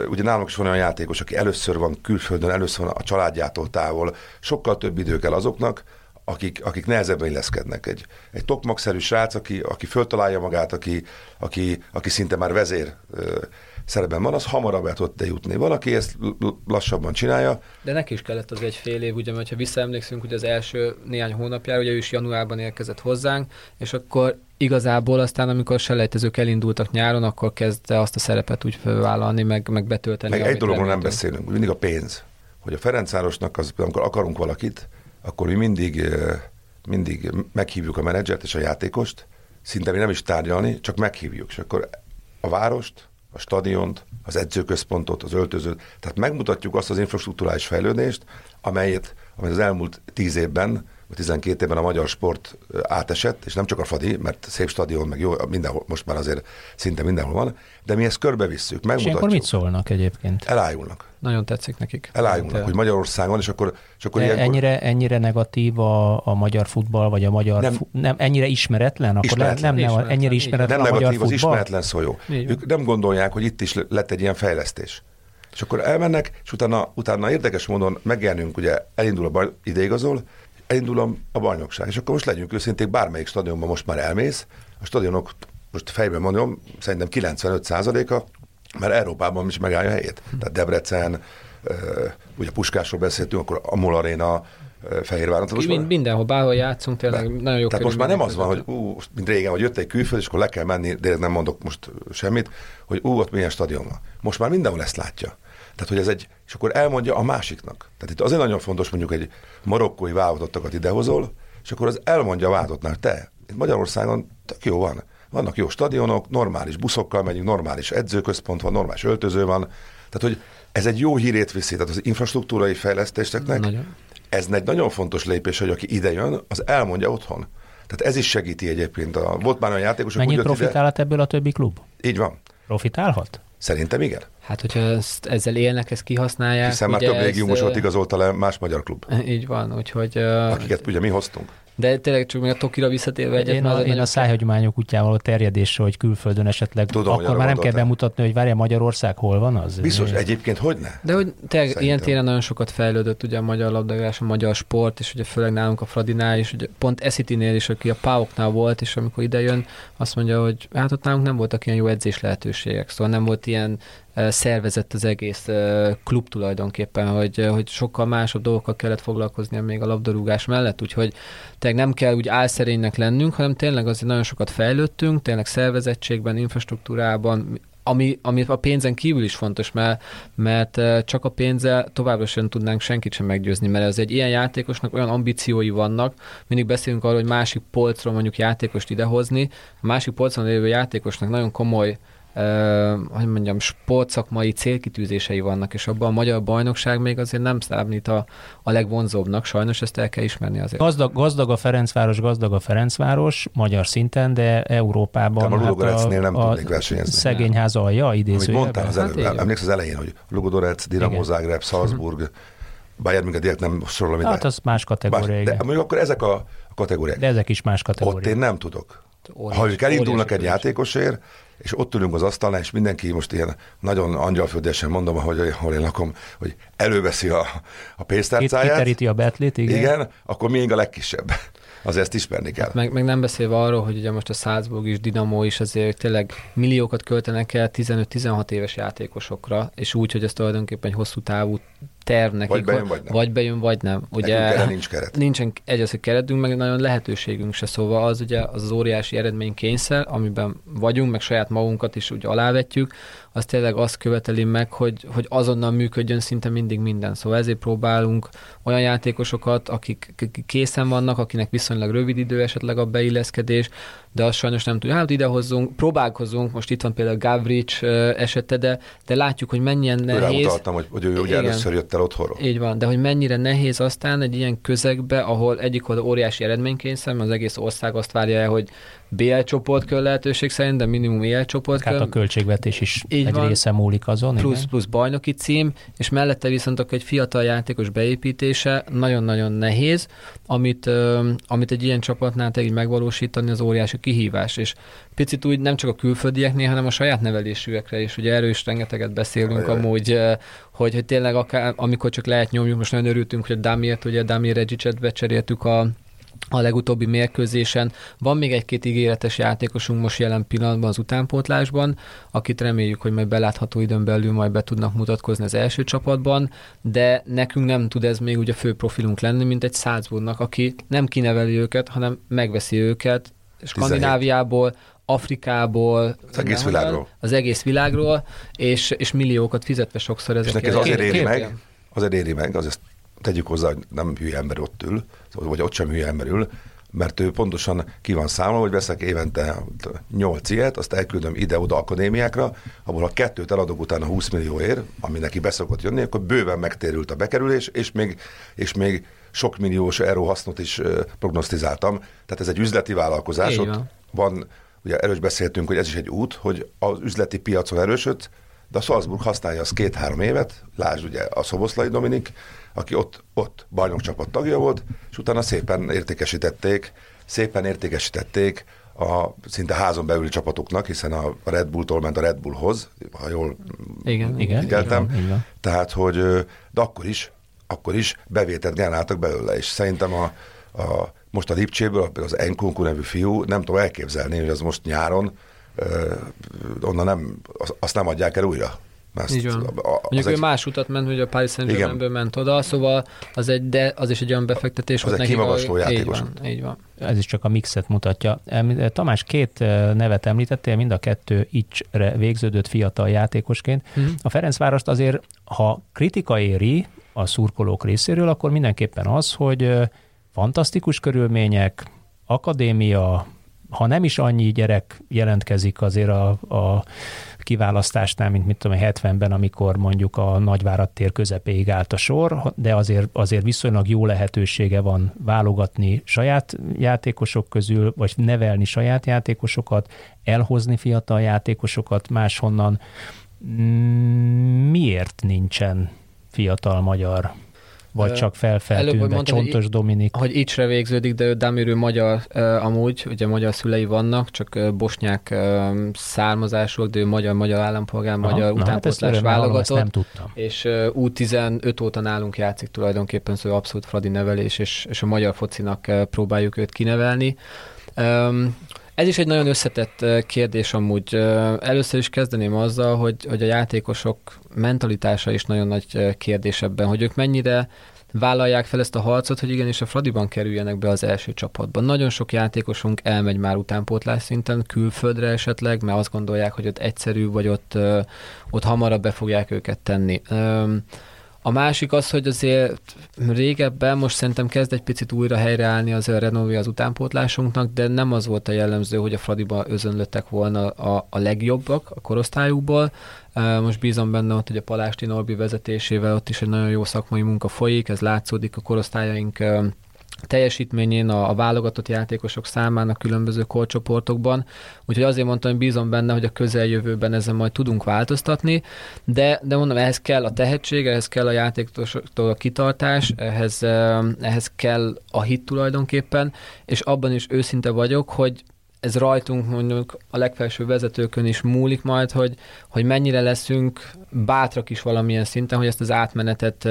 Ugye nálunk is van olyan játékos, aki először van külföldön, először van a családjától távol, sokkal több idő kell azoknak, akik, akik nehezebben illeszkednek. Egy, egy tokmakszerű srác, aki, aki föltalálja magát, aki, aki, aki szinte már vezér szerepben van, az hamarabb el tud jutni. Valaki ezt lassabban csinálja, De neki is kellett az egy fél év, ugye, mert ha visszaemlékszünk, hogy az első néhány hónapjára, ugye ő is januárban érkezett hozzánk, és akkor igazából aztán, amikor a selejtezők elindultak nyáron, akkor kezdte azt a szerepet úgy fölvállalni, meg, meg betölteni. Meg egy dologról nem beszélünk, mindig a pénz. Hogy a Ferencvárosnak, az, amikor akarunk valakit, akkor mi mindig, mindig meghívjuk a menedzsert és a játékost, szinte mi nem is tárgyalni, csak meghívjuk. És akkor a várost, a stadiont, az edzőközpontot, az öltözőt, tehát megmutatjuk azt az infrastruktúrális fejlődést, amelyet, amelyet az elmúlt tíz évben, 12 évben a magyar sport átesett, és nem csak a Fadi, mert szép stadion, meg jó, mindenhol, most már azért szinte mindenhol van, de mi ezt körbevisszük, És ilyenkor megmutatjuk. mit szólnak egyébként? Elájulnak. Nagyon tetszik nekik. Elájulnak, Tehát, hogy Magyarországon, és akkor, és akkor De ilyenkor ennyire, ennyire negatív a, a magyar futball, vagy a magyar... Nem. Fu, nem ennyire ismeretlen? Akkor Ismeretlen. Le, nem, nem, Ismeretlen, ennyire ismeretlen nem a magyar negatív, az futball? ismeretlen szó jó. Ők nem gondolják, hogy itt is lett egy ilyen fejlesztés. És akkor elmennek, és utána, utána érdekes módon megjelenünk, ugye elindul a baj, ideigazol, elindul a, a bajnokság. És akkor most legyünk őszinték, bármelyik stadionban most már elmész, a stadionok most fejben mondom, szerintem 95%-a, mert Európában is megállja a helyét. Tehát Debrecen, ugye Puskásról beszéltünk, akkor a MOL Arena, Fehérváron. Mind, mindenhol, bárhol játszunk, tényleg de. nagyon jó Tehát most már nem az van, hogy ú, mint régen, hogy jött egy külföld, és akkor le kell menni, de nem mondok most semmit, hogy ú, ott milyen stadion van. Most már mindenhol ezt látja. Tehát, hogy ez egy, és akkor elmondja a másiknak. Tehát itt azért nagyon fontos mondjuk egy marokkói válogatottakat idehozol, és akkor az elmondja a váltottnál, te, itt Magyarországon tök jó van. Vannak jó stadionok, normális buszokkal megyünk, normális edzőközpont van, normális öltöző van. Tehát, hogy ez egy jó hírét viszi, tehát az infrastruktúrai fejlesztéseknek nagyon. ez egy nagyon fontos lépés, hogy aki ide jön, az elmondja otthon. Tehát ez is segíti egyébként. A, volt már olyan játékosok, Mennyit profitálhat ide... ebből a többi klub? Így van. Profitálhat? Szerintem igen. Hát, hogyha ezt, ezzel élnek, ezt kihasználják. Hiszen már több légiumosot igazolta le más magyar klub. Így van, úgyhogy... Akiket ugye mi hoztunk. De tényleg csak még a Tokira visszatérve egyet. Én a, én a szájhagyományok útjával a terjedésre, hogy külföldön esetleg, Tudom, akkor már nem kell bemutatni, hogy várja Magyarország hol van az? Biztos, én... egyébként hogy ne? De hogy tényleg ilyen téren nagyon sokat fejlődött ugye a magyar labdarúgás, a magyar sport, és ugye főleg nálunk a Fradinál, és ugye pont Eszitinél is, aki a Pauknál volt, és amikor idejön, azt mondja, hogy hát ott nálunk nem voltak ilyen jó edzés lehetőségek, szóval nem volt ilyen szervezett az egész klub tulajdonképpen, hogy, hogy sokkal másabb dolgokkal kellett foglalkoznia még a labdarúgás mellett, úgyhogy tényleg nem kell úgy álszerénynek lennünk, hanem tényleg azért nagyon sokat fejlődtünk, tényleg szervezettségben, infrastruktúrában, ami, ami a pénzen kívül is fontos, mert, mert csak a pénzzel továbbra sem tudnánk senkit sem meggyőzni, mert ez egy ilyen játékosnak olyan ambíciói vannak, mindig beszélünk arról, hogy másik polcról mondjuk játékost idehozni, a másik polcon lévő játékosnak nagyon komoly hogy mondjam, sportszakmai célkitűzései vannak, és abban a magyar bajnokság még azért nem számít a, a legvonzóbbnak, sajnos ezt el kell ismerni azért. Gazdag, gazdag a Ferencváros, gazdag a Ferencváros, magyar szinten, de Európában a, hát a, nem a versenyezni. szegényház alja, idézőjelben. Amit mondtál az előbb, hát emléksz az elején, hogy Ludogorec, Dinamo Zagreb, Salzburg, Bayern München direkt nem sorolom ide. Hát az más kategória. Más, de mondjuk akkor ezek a kategóriák. De ezek is más kategóriák. Ott én nem tudok. Óriás, ha ők elindulnak egy játékosért, és ott ülünk az asztalnál, és mindenki most ilyen nagyon angyalföldesen mondom, ahogy ahol én lakom, hogy előveszi a, a pénztárcáját. Kiteríti a betlit, igen. Igen, akkor még a legkisebb. Azért ezt ismerni kell. Meg, meg nem beszélve arról, hogy ugye most a Salzburg is, Dinamo is azért tényleg milliókat költenek el 15-16 éves játékosokra, és úgy, hogy ez tulajdonképpen egy hosszú távú terv nekik, vagy bejön, vagy nem. Vagy bejön, vagy nem. Ugye, erre nincs keret. Nincsen egy keretünk, meg nagyon lehetőségünk se, szóval az ugye az, az óriási eredménykényszer, amiben vagyunk, meg saját magunkat is úgy alávetjük, az tényleg azt követeli meg, hogy, hogy azonnal működjön szinte mindig minden. Szóval ezért próbálunk olyan játékosokat, akik készen vannak, akinek viszonylag rövid idő esetleg a beilleszkedés, de azt sajnos nem tudjuk. Hát idehozzunk, próbálkozunk, most itt van például Gavric esete, de, de látjuk, hogy mennyien nehéz. Utaltam, hogy, hogy ő ugye először jött el otthonról. Így van, de hogy mennyire nehéz aztán egy ilyen közegbe, ahol egyik oldal óriási eredménykényszer, az egész ország azt várja el, hogy BL csoport kell lehetőség szerint, de minimum EL csoport hát a költségvetés is Így egy van, része múlik azon. Plusz, igen? plusz bajnoki cím, és mellette viszont akkor egy fiatal játékos beépítése nagyon-nagyon nehéz, amit, amit egy ilyen csapatnál így megvalósítani az óriási kihívás, és picit úgy nem csak a külföldieknél, hanem a saját nevelésűekre is, ugye erről is rengeteget beszélünk Ajaj. amúgy, hogy, hogy tényleg akár, amikor csak lehet nyomjuk, most nagyon örültünk, hogy a Damirt, ugye Damir Regicet becseréltük a a legutóbbi mérkőzésen. Van még egy-két ígéretes játékosunk most jelen pillanatban az utánpótlásban, akit reméljük, hogy majd belátható időn belül majd be tudnak mutatkozni az első csapatban, de nekünk nem tud ez még ugye fő profilunk lenni, mint egy Salzburgnak, aki nem kineveli őket, hanem megveszi őket Skandináviából, Afrikából, az egész világról. Az egész világról, és, és milliókat fizetve sokszor ezekért. És neki ez azért éri meg, azért éri meg, azért tegyük hozzá, hogy nem hülye ember ott ül, vagy ott sem hülye ember ül, mert ő pontosan ki van számolva, hogy veszek évente 8 ilyet, azt elküldöm ide-oda akadémiákra, ahol a kettőt eladok utána 20 millióért, ami neki beszokott jönni, akkor bőven megtérült a bekerülés, és még, és még sok milliós euró hasznot is prognosztizáltam. Tehát ez egy üzleti vállalkozás, ott van, ugye erős beszéltünk, hogy ez is egy út, hogy az üzleti piacon erősöd, de a Salzburg használja azt két-három évet, lásd ugye a Szoboszlai Dominik, aki ott, ott bajnokcsapat tagja volt, és utána szépen értékesítették, szépen értékesítették a szinte házon belüli csapatoknak, hiszen a Red Bull-tól ment a Red Bullhoz, ha jól igen, igen, figyeltem. Igen, igen. Tehát, hogy de akkor is, akkor is bevételt generáltak belőle, és szerintem a, a most a Lipcséből, az Enkunku nevű fiú, nem tudom elképzelni, hogy az most nyáron onnan nem, azt nem adják el újra. Ezt, Így van. A, a, Mondjuk ő egy... más utat ment, hogy a Paris saint ment oda, szóval az, egy, de az is egy olyan befektetés. Az egy kimagasló játékos. Így van, így van. Ez is csak a mixet mutatja. Tamás, két nevet említettél, mind a kettő icsre végződött fiatal játékosként. Uh-huh. A Ferencvárost azért, ha kritika éri a szurkolók részéről, akkor mindenképpen az, hogy fantasztikus körülmények, akadémia, ha nem is annyi gyerek jelentkezik azért a, a kiválasztásnál, mint mit tudom, 70-ben, amikor mondjuk a Nagyvárat tér közepéig állt a sor, de azért, azért viszonylag jó lehetősége van válogatni saját játékosok közül, vagy nevelni saját játékosokat, elhozni fiatal játékosokat máshonnan. Miért nincsen fiatal magyar vagy csak felfeltűnve, Csontos hogy, Dominik. Hogy Icsre végződik, de ő Damirő magyar amúgy, ugye magyar szülei vannak, csak bosnyák származásúak, de ő magyar-magyar állampolgár, Aha, magyar na, utánpótlás hát válogatott. nem tudtam. És uh, U15 óta nálunk játszik tulajdonképpen, szóval abszolút Fradi nevelés, és, és a magyar focinak próbáljuk őt kinevelni. Um, ez is egy nagyon összetett kérdés amúgy. Először is kezdeném azzal, hogy, hogy a játékosok mentalitása is nagyon nagy kérdés ebben, hogy ők mennyire vállalják fel ezt a harcot, hogy igenis a Fradiban kerüljenek be az első csapatban. Nagyon sok játékosunk elmegy már utánpótlás szinten, külföldre esetleg, mert azt gondolják, hogy ott egyszerű, vagy ott, ott hamarabb be fogják őket tenni. A másik az, hogy azért régebben most szerintem kezd egy picit újra helyreállni az a renové az utánpótlásunknak, de nem az volt a jellemző, hogy a Fradiba özönlöttek volna a, a legjobbak a korosztályukból. Most bízom benne ott, hogy a Palásti Norbi vezetésével ott is egy nagyon jó szakmai munka folyik, ez látszódik a korosztályaink teljesítményén a, a válogatott játékosok számán különböző korcsoportokban. Úgyhogy azért mondtam, hogy bízom benne, hogy a közeljövőben ezen majd tudunk változtatni, de, de mondom, ehhez kell a tehetség, ehhez kell a játékosoktól a kitartás, ehhez, ehhez kell a hit tulajdonképpen, és abban is őszinte vagyok, hogy ez rajtunk mondjuk a legfelső vezetőkön is múlik majd, hogy, hogy mennyire leszünk bátrak is valamilyen szinten, hogy ezt az átmenetet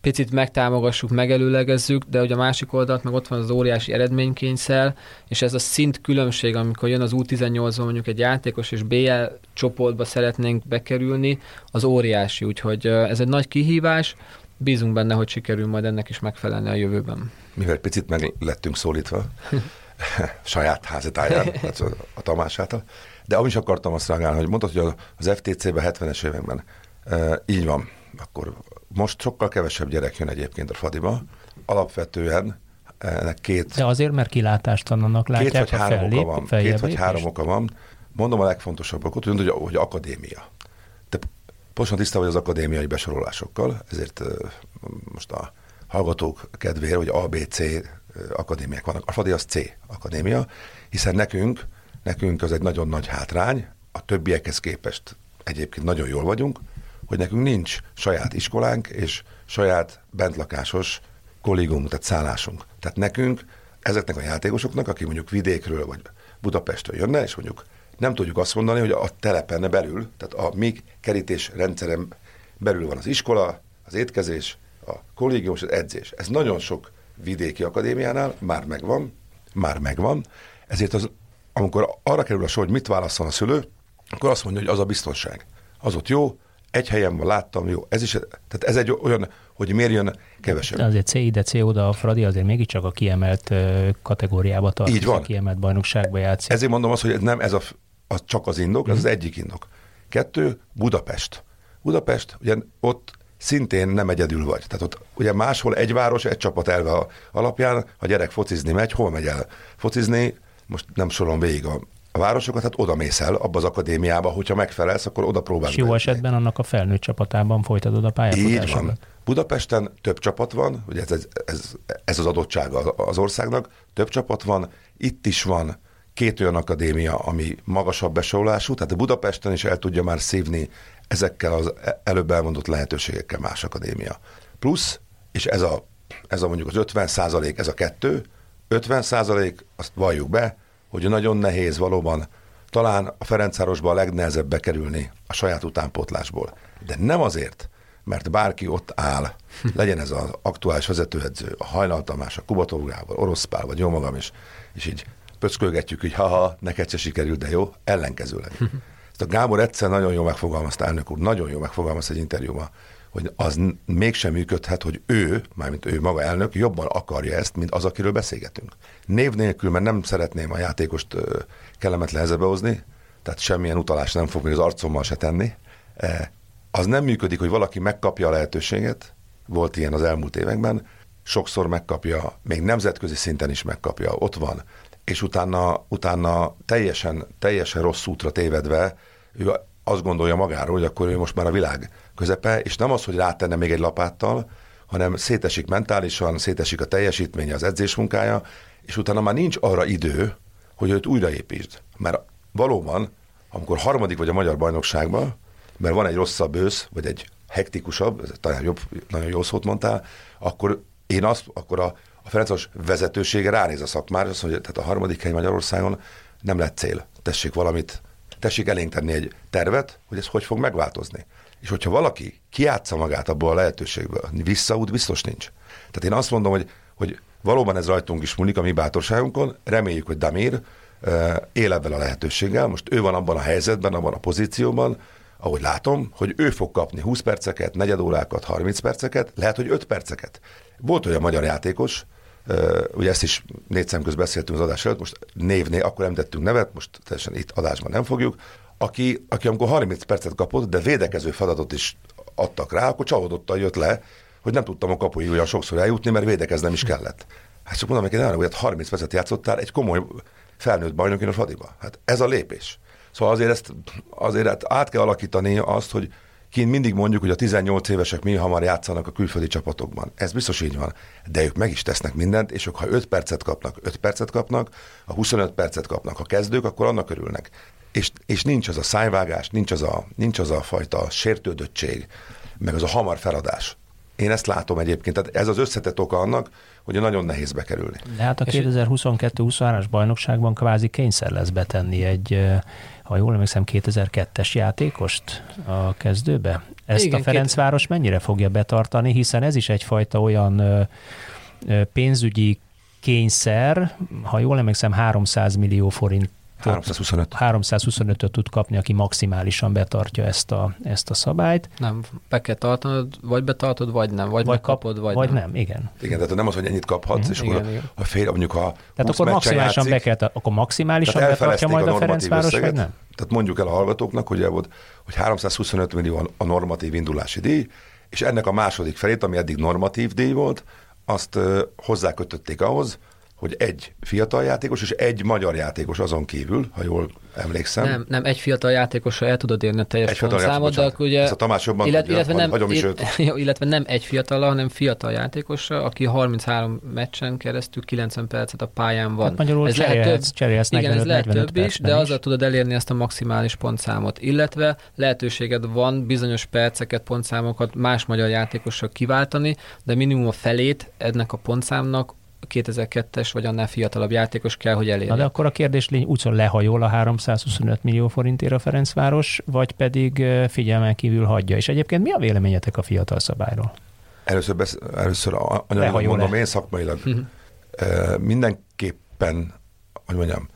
picit megtámogassuk, megelőlegezzük, de ugye a másik oldalt meg ott van az óriási eredménykényszer, és ez a szint különbség, amikor jön az U18-ban mondjuk egy játékos, és BL csoportba szeretnénk bekerülni, az óriási, úgyhogy ez egy nagy kihívás, bízunk benne, hogy sikerül majd ennek is megfelelni a jövőben. Mivel picit meg lettünk szólítva, saját házatáján, hát a Tamás által. De amit is akartam azt reagálni, hogy mondtad, hogy az FTC-ben 70-es években e, így van, akkor most sokkal kevesebb gyerek jön egyébként a Fadiba. Alapvetően ennek két... De azért, mert kilátástalannak látják két vagy három fellép, oka van. Két vagy három oka van. Mondom a legfontosabb okot, hogy, hogy akadémia. Te pontosan tiszta vagy az akadémiai besorolásokkal, ezért most a hallgatók kedvére, hogy ABC akadémiák vannak. A Fadi az C akadémia, hiszen nekünk, nekünk az egy nagyon nagy hátrány, a többiekhez képest egyébként nagyon jól vagyunk, hogy nekünk nincs saját iskolánk és saját bentlakásos kollégium, tehát szállásunk. Tehát nekünk, ezeknek a játékosoknak, aki mondjuk vidékről vagy Budapestről jönne, és mondjuk nem tudjuk azt mondani, hogy a telepen belül, tehát a mi kerítés rendszerem belül van az iskola, az étkezés, a kollégium és az edzés. Ez nagyon sok vidéki akadémiánál már megvan, már megvan, ezért az, amikor arra kerül a sor, hogy mit válaszol a szülő, akkor azt mondja, hogy az a biztonság. Az ott jó, egy helyen van, láttam, jó, ez is, tehát ez egy olyan, hogy miért jön kevesebb. De azért C ide, C oda, a Fradi azért mégiscsak a kiemelt kategóriába tartozik, Így van. a kiemelt bajnokságba játszik. Ezért mondom azt, hogy nem ez a, az csak az indok, ez mm. az egyik indok. Kettő, Budapest. Budapest, ugye ott szintén nem egyedül vagy. Tehát ott ugye máshol egy város, egy csapat elve alapján, ha gyerek focizni megy, hol megy el focizni, most nem sorolom végig a a városokat, hát oda mész el abba az akadémiába, hogyha megfelelsz, akkor oda próbálsz. jó esetben annak a felnőtt csapatában folytatod a pályafutásodat. Így van. Budapesten több csapat van, ugye ez, ez, ez az adottsága az országnak, több csapat van, itt is van két olyan akadémia, ami magasabb besorolású, tehát Budapesten is el tudja már szívni ezekkel az előbb elmondott lehetőségekkel más akadémia. Plusz, és ez a, ez a mondjuk az 50 százalék, ez a kettő, 50 százalék, azt valljuk be, hogy nagyon nehéz valóban talán a Ferencvárosba a legnehezebb bekerülni a saját utánpótlásból. De nem azért, mert bárki ott áll, legyen ez az aktuális vezetőedző, a Hajnal Tamás, a Kubató Gábor, Orosz Pál, vagy jó magam is, és így pöckölgetjük, hogy haha, neked se sikerült, de jó, ellenkezőleg. Ezt a Gábor egyszer nagyon jól megfogalmazta, elnök úr, nagyon jól megfogalmazta egy interjúban, hogy az mégsem működhet, hogy ő, mármint ő maga elnök, jobban akarja ezt, mint az, akiről beszélgetünk. Név nélkül, mert nem szeretném a játékost kellemetlen helyzetbe hozni, tehát semmilyen utalást nem fog még az arcommal se tenni. Az nem működik, hogy valaki megkapja a lehetőséget, volt ilyen az elmúlt években, sokszor megkapja, még nemzetközi szinten is megkapja, ott van, és utána, utána teljesen, teljesen rossz útra tévedve, ő azt gondolja magáról, hogy akkor ő most már a világ közepe, és nem az, hogy rátenne még egy lapáttal, hanem szétesik mentálisan, szétesik a teljesítménye, az edzés munkája, és utána már nincs arra idő, hogy őt újraépítsd. Mert valóban, amikor harmadik vagy a magyar bajnokságban, mert van egy rosszabb ősz, vagy egy hektikusabb, ez talán jobb, nagyon jó szót mondtál, akkor én azt, akkor a, a Ferencos vezetősége ránéz a szakmára, azt mondja, tehát a harmadik hely Magyarországon nem lett cél. Tessék valamit, tessék elénk tenni egy tervet, hogy ez hogy fog megváltozni. És hogyha valaki kiátsza magát abból a lehetőségből, visszaút biztos nincs. Tehát én azt mondom, hogy, hogy valóban ez rajtunk is múlik a mi bátorságunkon, reméljük, hogy Damir él ebben a lehetőséggel, most ő van abban a helyzetben, abban a pozícióban, ahogy látom, hogy ő fog kapni 20 perceket, negyedórákat, 30 perceket, lehet, hogy 5 perceket. Volt olyan magyar játékos, ugye ezt is négy szem közt beszéltünk az adás előtt, most névnél, akkor nem tettünk nevet, most teljesen itt adásban nem fogjuk, aki, aki amikor 30 percet kapott, de védekező feladatot is adtak rá, akkor csalódottan jött le, hogy nem tudtam a kapui olyan sokszor eljutni, mert védekeznem is kellett. Hát csak mondom neki, hogy 30 percet játszottál egy komoly felnőtt bajnokin a Fadiba. Hát ez a lépés. Szóval azért ezt azért át kell alakítani azt, hogy kint mindig mondjuk, hogy a 18 évesek mi hamar játszanak a külföldi csapatokban. Ez biztos így van. De ők meg is tesznek mindent, és ők ha 5 percet kapnak, 5 percet kapnak, ha 25 percet kapnak a kezdők, akkor annak örülnek. És, és nincs az a szájvágás, nincs az a, nincs az a fajta sértődöttség, meg az a hamar feladás. Én ezt látom egyébként, tehát ez az összetett oka annak, hogy nagyon nehéz bekerülni. De hát a 2022-23-as bajnokságban kvázi kényszer lesz betenni egy, ha jól emlékszem, 2002-es játékost a kezdőbe. Ezt Igen, a Ferencváros két... mennyire fogja betartani, hiszen ez is egyfajta olyan pénzügyi kényszer, ha jól emlékszem, 300 millió forint 325. 325-öt tud kapni, aki maximálisan betartja ezt a, ezt a szabályt. Nem, be kell tartanod, vagy betartod, vagy nem, vagy, vagy kapod, vagy, vagy nem. nem. igen. Igen, tehát nem az, hogy ennyit kaphatsz, mm, és igen, akkor igen. a fél, mondjuk ha Tehát akkor maximálisan játszik, be kell, akkor maximálisan betartja majd a, a Ferencváros, összeget, vagy nem? Tehát mondjuk el a hallgatóknak, hogy, volt, hogy 325 millió a normatív indulási díj, és ennek a második felét, ami eddig normatív díj volt, azt hozzákötötték ahhoz, hogy egy fiatal játékos és egy magyar játékos azon kívül, ha jól emlékszem. Nem, nem egy fiatal játékosra el tudod érni a teljes számot, de akkor ugye... Ez a Tamás jobban illet, tudja, illetve, nem, hagyom is őt. illetve nem egy fiatal, hanem fiatal játékosra, aki 33 meccsen keresztül 90 percet a pályán van. Hát magyarul ez lehet több, cserélsz igen, ez lehet több is, de azzal is. tudod elérni ezt a maximális pontszámot. Illetve lehetőséged van bizonyos perceket, pontszámokat más magyar játékosra kiváltani, de minimum a felét ennek a pontszámnak 2002-es vagy annál fiatalabb játékos kell, hogy elérje. Na de akkor a kérdés lény úgyhogy lehajol a 325 millió forintért a Ferencváros, vagy pedig figyelmen kívül hagyja. És egyébként mi a véleményetek a fiatal szabályról? Először, besz, először anyagilag mondom, én szakmailag uh-huh. mindenképpen, hogy mondjam,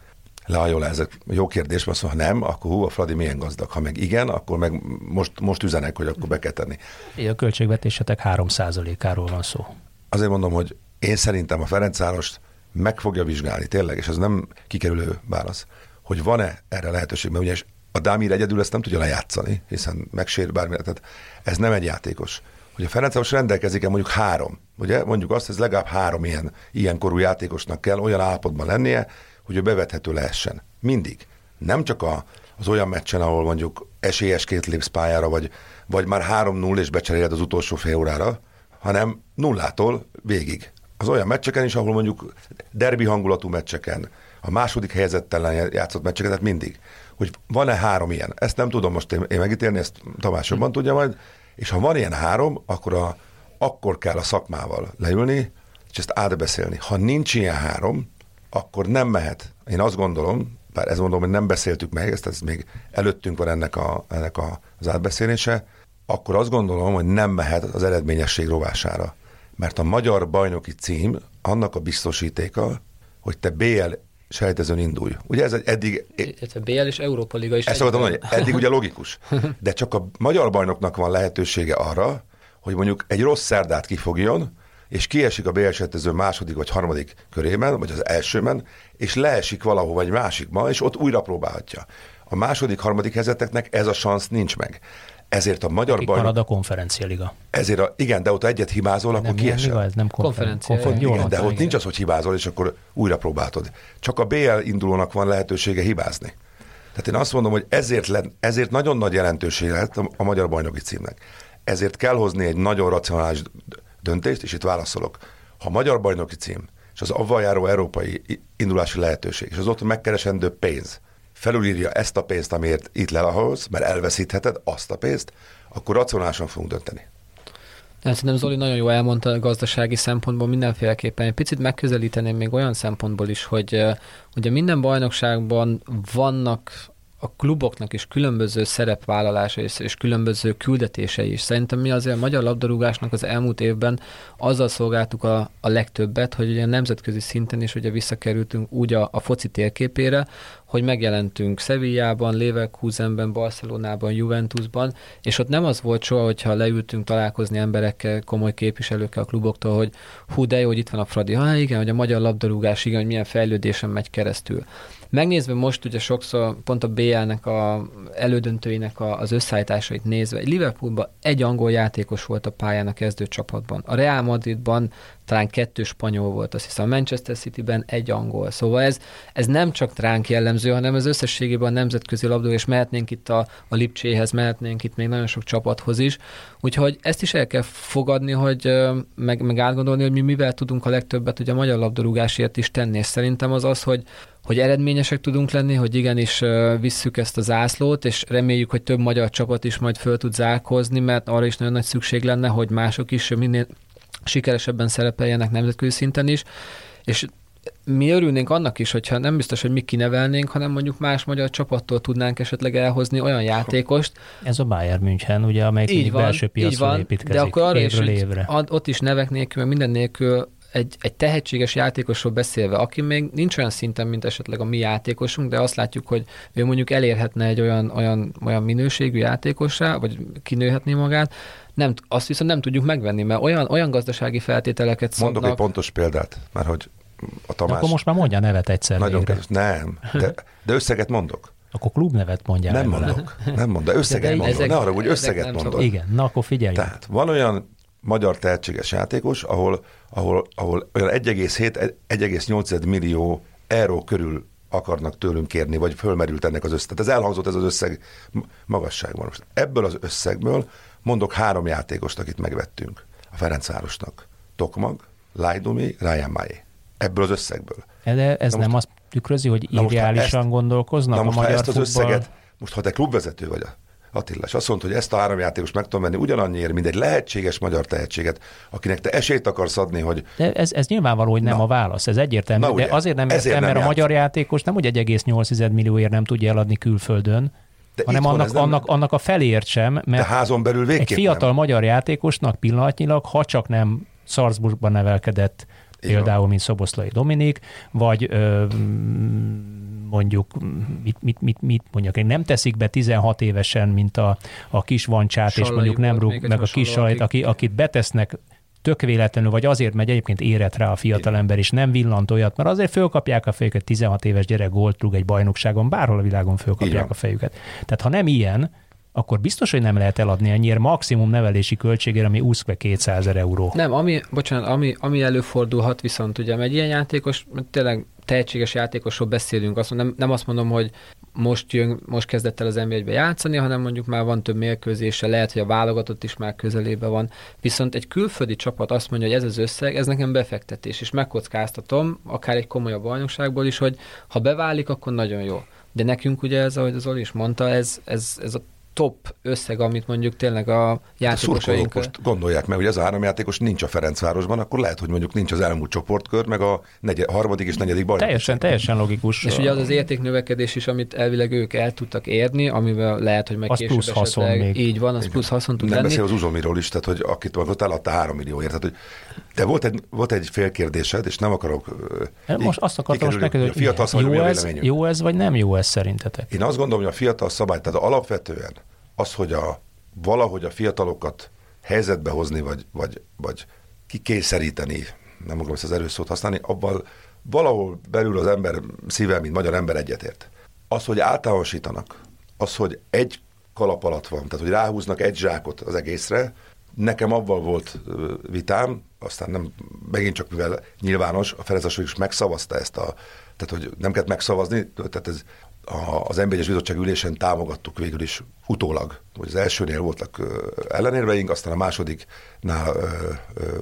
lehajol ez jó kérdés, mert ha nem, akkor hú, a Fradi milyen gazdag. Ha meg igen, akkor meg most, most üzenek, hogy akkor be kell tenni. A költségvetésetek 3%-áról van szó. Azért mondom, hogy én szerintem a Ferencvárost meg fogja vizsgálni, tényleg, és ez nem kikerülő válasz, hogy van-e erre lehetőség, mert ugye a Dámir egyedül ezt nem tudja lejátszani, hiszen megsér bármilyen, tehát ez nem egy játékos. Hogy a Ferencváros rendelkezik-e mondjuk három, ugye mondjuk azt, ez legalább három ilyen, ilyen korú játékosnak kell olyan állapotban lennie, hogy ő bevethető lehessen. Mindig. Nem csak a, az olyan meccsen, ahol mondjuk esélyesként lépsz pályára, vagy, vagy már 3-0 és becseréled az utolsó fél órára, hanem nullától végig az olyan meccseken is, ahol mondjuk derbi hangulatú meccseken, a második helyezettelen játszott meccseken, tehát mindig, hogy van-e három ilyen. Ezt nem tudom most én, én megítélni, ezt Tamás jobban tudja majd, és ha van ilyen három, akkor, a, akkor kell a szakmával leülni, és ezt átbeszélni. Ha nincs ilyen három, akkor nem mehet. Én azt gondolom, bár ez mondom, hogy nem beszéltük meg, ezt, ez még előttünk van ennek, a, ennek a, az átbeszélése, akkor azt gondolom, hogy nem mehet az eredményesség rovására mert a magyar bajnoki cím annak a biztosítéka, hogy te BL sejtezőn indulj. Ugye ez egy eddig... Illetve BL és Európa Liga is. Ezt szoktam mondani, eddig ugye logikus. De csak a magyar bajnoknak van lehetősége arra, hogy mondjuk egy rossz szerdát kifogjon, és kiesik a BL sejtező második vagy harmadik körében, vagy az elsőben, és leesik valahova egy másikba, és ott újra próbálhatja. A második, harmadik helyzeteknek ez a szansz nincs meg. Ezért a magyar Akik bajnok... marad a konferencialiga. Ezért a, igen, de ott egyet hibázol, akkor kiesel. ez nem Konferencia, konferencia. igen. De ott nincs az, hogy hibázol, és akkor újra próbáltod. Csak a BL indulónak van lehetősége hibázni. Tehát én azt mondom, hogy ezért, le, ezért nagyon nagy jelentősége lett a, a magyar bajnoki címnek. Ezért kell hozni egy nagyon racionális döntést, és itt válaszolok. Ha a magyar bajnoki cím, és az avval járó európai indulási lehetőség, és az ott megkeresendő pénz felülírja ezt a pénzt, amiért itt lelahoz, mert elveszítheted azt a pénzt, akkor racionálisan fogunk dönteni. Hát Szerintem Zoli nagyon jól elmondta a gazdasági szempontból mindenféleképpen. Egy picit megközelíteném még olyan szempontból is, hogy eh, ugye minden bajnokságban vannak a kluboknak is különböző szerepvállalása és, és különböző küldetései is. Szerintem mi azért a magyar labdarúgásnak az elmúlt évben azzal szolgáltuk a, a legtöbbet, hogy ugye a nemzetközi szinten is ugye visszakerültünk úgy a, a foci térképére, hogy megjelentünk Sevillában, Leverkusenben, Barcelonában, Juventusban, és ott nem az volt soha, hogyha leültünk találkozni emberekkel, komoly képviselőkkel a kluboktól, hogy hú, de jó, hogy itt van a Fradi. Ha igen, hogy a magyar labdarúgás, igen, hogy milyen fejlődésen megy keresztül. Megnézve most ugye sokszor pont a BL-nek a elődöntőinek a, az összeállításait nézve, Liverpoolban egy angol játékos volt a pályán a kezdő csapatban. A Real Madridban talán kettő spanyol volt, azt hiszem a Manchester City-ben egy angol. Szóval ez, ez nem csak ránk jellemző, hanem az összességében a nemzetközi labdó, és mehetnénk itt a, a Lipcséhez, mehetnénk itt még nagyon sok csapathoz is. Úgyhogy ezt is el kell fogadni, hogy meg, meg átgondolni, hogy mi mivel tudunk a legtöbbet ugye a magyar labdarúgásért is tenni. És szerintem az az, hogy hogy eredményesek tudunk lenni, hogy igenis visszük ezt a zászlót, és reméljük, hogy több magyar csapat is majd föl tud zárkozni, mert arra is nagyon nagy szükség lenne, hogy mások is minél sikeresebben szerepeljenek nemzetközi szinten is, és mi örülnénk annak is, hogyha nem biztos, hogy mi kinevelnénk, hanem mondjuk más magyar csapattól tudnánk esetleg elhozni olyan játékost. Ez a Bayern München, ugye, amelyik Így van, belső így piacról van, építkezik de akkor arra is, évre. ad- ott is nevek nélkül, meg minden nélkül egy, egy tehetséges játékosról beszélve, aki még nincs olyan szinten, mint esetleg a mi játékosunk, de azt látjuk, hogy ő mondjuk elérhetne egy olyan, olyan, olyan minőségű játékossá, vagy kinőhetné magát, nem, azt viszont nem tudjuk megvenni, mert olyan, olyan gazdasági feltételeket Mondok szabnak. egy pontos példát, mert hogy a Tamás Akkor most már mondja a nevet egyszer nagyon kedves. Nem, de, de összeget mondok. Akkor klubnevet mondja Nem mondok. Nem mondok, de összeget de mondok. ezek- Ne arra, hogy összeget mondok. Igen, na akkor figyelj. Tehát van olyan magyar tehetséges játékos, ahol, ahol, ahol olyan 1,7-1,8 millió euró körül akarnak tőlünk kérni, vagy fölmerült ennek az összeg. Tehát ez elhangzott ez az összeg magasságban. Most ebből az összegből mondok három játékost, akit megvettünk. A Ferencvárosnak. Tokmag, Lajdumi, Ryan Mai. Ebből az összegből. De ez Na nem most- azt tükrözi, hogy ideálisan gondolkoznak Na a most, ha magyar ezt az futball... összeget, most ha te klubvezető vagy, Attila, és azt mondta, hogy ezt a három játékos meg tudom venni ugyanannyiért, mint egy lehetséges magyar tehetséget, akinek te esélyt akarsz adni, hogy De ez, ez nyilvánvaló, hogy nem Na. a válasz, ez egyértelmű, Na de azért nem értem, mert a játszik. magyar játékos nem úgy 1,8 millióért nem tudja eladni külföldön, de hanem annak, nem, annak, annak a feléért sem, de mert házon belül egy fiatal nem. magyar játékosnak pillanatnyilag, ha csak nem Salzburgban nevelkedett. Például, mint Szoboszlai Dominik, vagy ö, mondjuk, mit, mit, mit, mit mondjak, nem teszik be 16 évesen, mint a, a kis vancsát, és Sallai mondjuk nem rúg meg a kis akik- aki, akit betesznek tök véletlenül, vagy azért megy egyébként érett rá a fiatalember, és nem villant olyat, mert azért fölkapják a fejüket, 16 éves gyerek gólt rúg egy bajnokságon, bárhol a világon fölkapják van. a fejüket. Tehát ha nem ilyen, akkor biztos, hogy nem lehet eladni ennyire maximum nevelési költségére, ami úszkve 200 ezer euró. Nem, ami, bocsánat, ami, ami előfordulhat viszont ugye, egy ilyen játékos, tényleg tehetséges játékosról beszélünk, azt mondom, nem, nem azt mondom, hogy most jön, most kezdett el az nba játszani, hanem mondjuk már van több mérkőzése, lehet, hogy a válogatott is már közelébe van. Viszont egy külföldi csapat azt mondja, hogy ez az összeg, ez nekem befektetés, és megkockáztatom, akár egy komolyabb bajnokságból is, hogy ha beválik, akkor nagyon jó. De nekünk ugye ez, ahogy az Oli is mondta, ez, ez, ez a top összeg, amit mondjuk tényleg a játékosaink... most gondolják meg, hogy ez a három játékos nincs a Ferencvárosban, akkor lehet, hogy mondjuk nincs az elmúlt csoportkör, meg a negyed, harmadik és negyedik bajnok. Teljesen, teljesen logikus. És ugye az az értéknövekedés is, amit elvileg ők el tudtak érni, amivel lehet, hogy meg az plusz haszon még. Így van, az plusz haszon tud Nem lenni. beszél az Uzsomiról is, tehát hogy akit akkor eladta három millióért. Tehát, hogy de volt egy, volt egy félkérdésed, és nem akarok... Most azt akartam most neked, hogy a fiatal szabály, jó, ez, jó ez, vagy nem jó ez szerintetek? Én azt gondolom, hogy a fiatal szabály, tehát alapvetően az, hogy a, valahogy a fiatalokat helyzetbe hozni, vagy, vagy, vagy kikényszeríteni, nem akarom ezt az erőszót használni, abban valahol belül az ember szíve, mint magyar ember egyetért. Az, hogy általánosítanak, az, hogy egy kalap alatt van, tehát hogy ráhúznak egy zsákot az egészre, nekem avval volt vitám, aztán nem, megint csak mivel nyilvános, a Ferenc is megszavazta ezt a, tehát hogy nem kellett megszavazni, tehát ez a, az NB1-es bizottság ülésen támogattuk végül is utólag, hogy az elsőnél voltak ellenérveink, aztán a másodiknál ö, ö,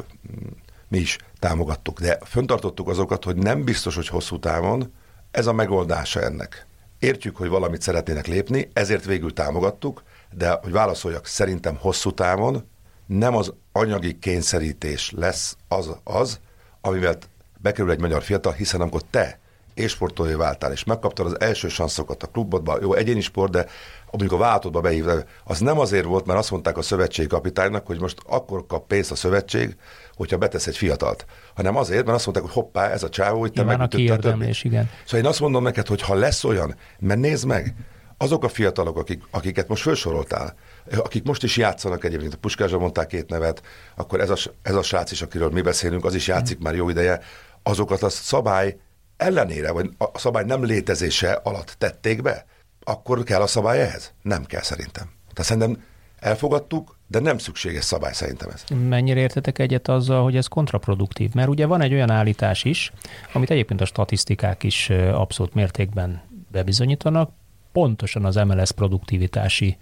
mi is támogattuk, de föntartottuk azokat, hogy nem biztos, hogy hosszú távon ez a megoldása ennek. Értjük, hogy valamit szeretnének lépni, ezért végül támogattuk, de hogy válaszoljak, szerintem hosszú távon nem az anyagi kényszerítés lesz az, az amivel bekerül egy magyar fiatal, hiszen amikor te és-sportolói váltál, és megkaptad az első sanszokat a klubodban, jó, egyéni sport, de amikor a váltodba behívtad, az nem azért volt, mert azt mondták a szövetségi kapitánynak, hogy most akkor kap pénzt a szövetség, hogyha betesz egy fiatalt, hanem azért, mert azt mondták, hogy hoppá, ez a csávó, itt te Nyilván a megütötte a többit. kiérdemlés, igen. Szóval én azt mondom neked, hogy ha lesz olyan, mert nézd meg, azok a fiatalok, akik, akiket most felsoroltál, akik most is játszanak egyébként, a Puskásra mondták két nevet, akkor ez a, ez a srác is, akiről mi beszélünk, az is játszik már jó ideje, azokat a szabály ellenére, vagy a szabály nem létezése alatt tették be, akkor kell a szabály ehhez? Nem kell szerintem. Tehát szerintem elfogadtuk, de nem szükséges szabály szerintem ez. Mennyire értetek egyet azzal, hogy ez kontraproduktív? Mert ugye van egy olyan állítás is, amit egyébként a statisztikák is abszolút mértékben bebizonyítanak, pontosan az MLS produktivitási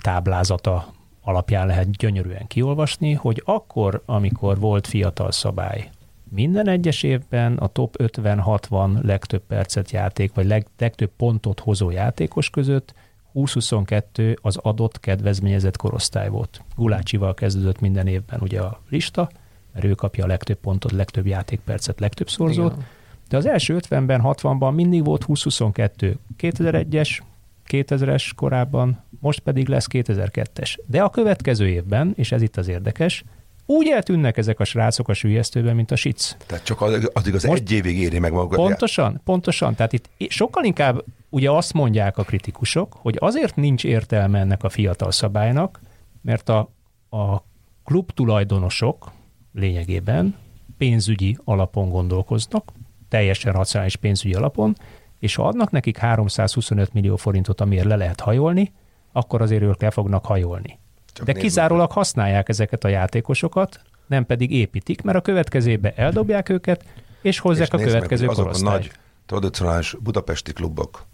táblázata alapján lehet gyönyörűen kiolvasni, hogy akkor, amikor volt fiatal szabály, minden egyes évben a top 50-60 legtöbb percet játék, vagy leg, legtöbb pontot hozó játékos között 20-22 az adott kedvezményezett korosztály volt. Gulácsival kezdődött minden évben ugye a lista, mert ő kapja a legtöbb pontot, legtöbb játékpercet, legtöbb szorzót. Igen. De az első 50-ben, 60-ban mindig volt 20-22. 2001-es, 2000-es korábban, most pedig lesz 2002-es. De a következő évben, és ez itt az érdekes, úgy eltűnnek ezek a srácok a sülyeztőben, mint a sic. Tehát csak az- addig az Most- egy évig éri meg magukat. Pontosan, pontosan. Tehát itt sokkal inkább ugye azt mondják a kritikusok, hogy azért nincs értelme ennek a fiatal szabálynak, mert a, a klub tulajdonosok lényegében pénzügyi alapon gondolkoznak, teljesen racionális pénzügyi alapon, és ha adnak nekik 325 millió forintot, amiért le lehet hajolni, akkor azért ők le fognak hajolni. Csak De kizárólag használják ezeket a játékosokat, nem pedig építik, mert a következőbe eldobják őket, és hozzák És a nézd meg, következő hogy azok a nagy, tradicionális budapesti klubok,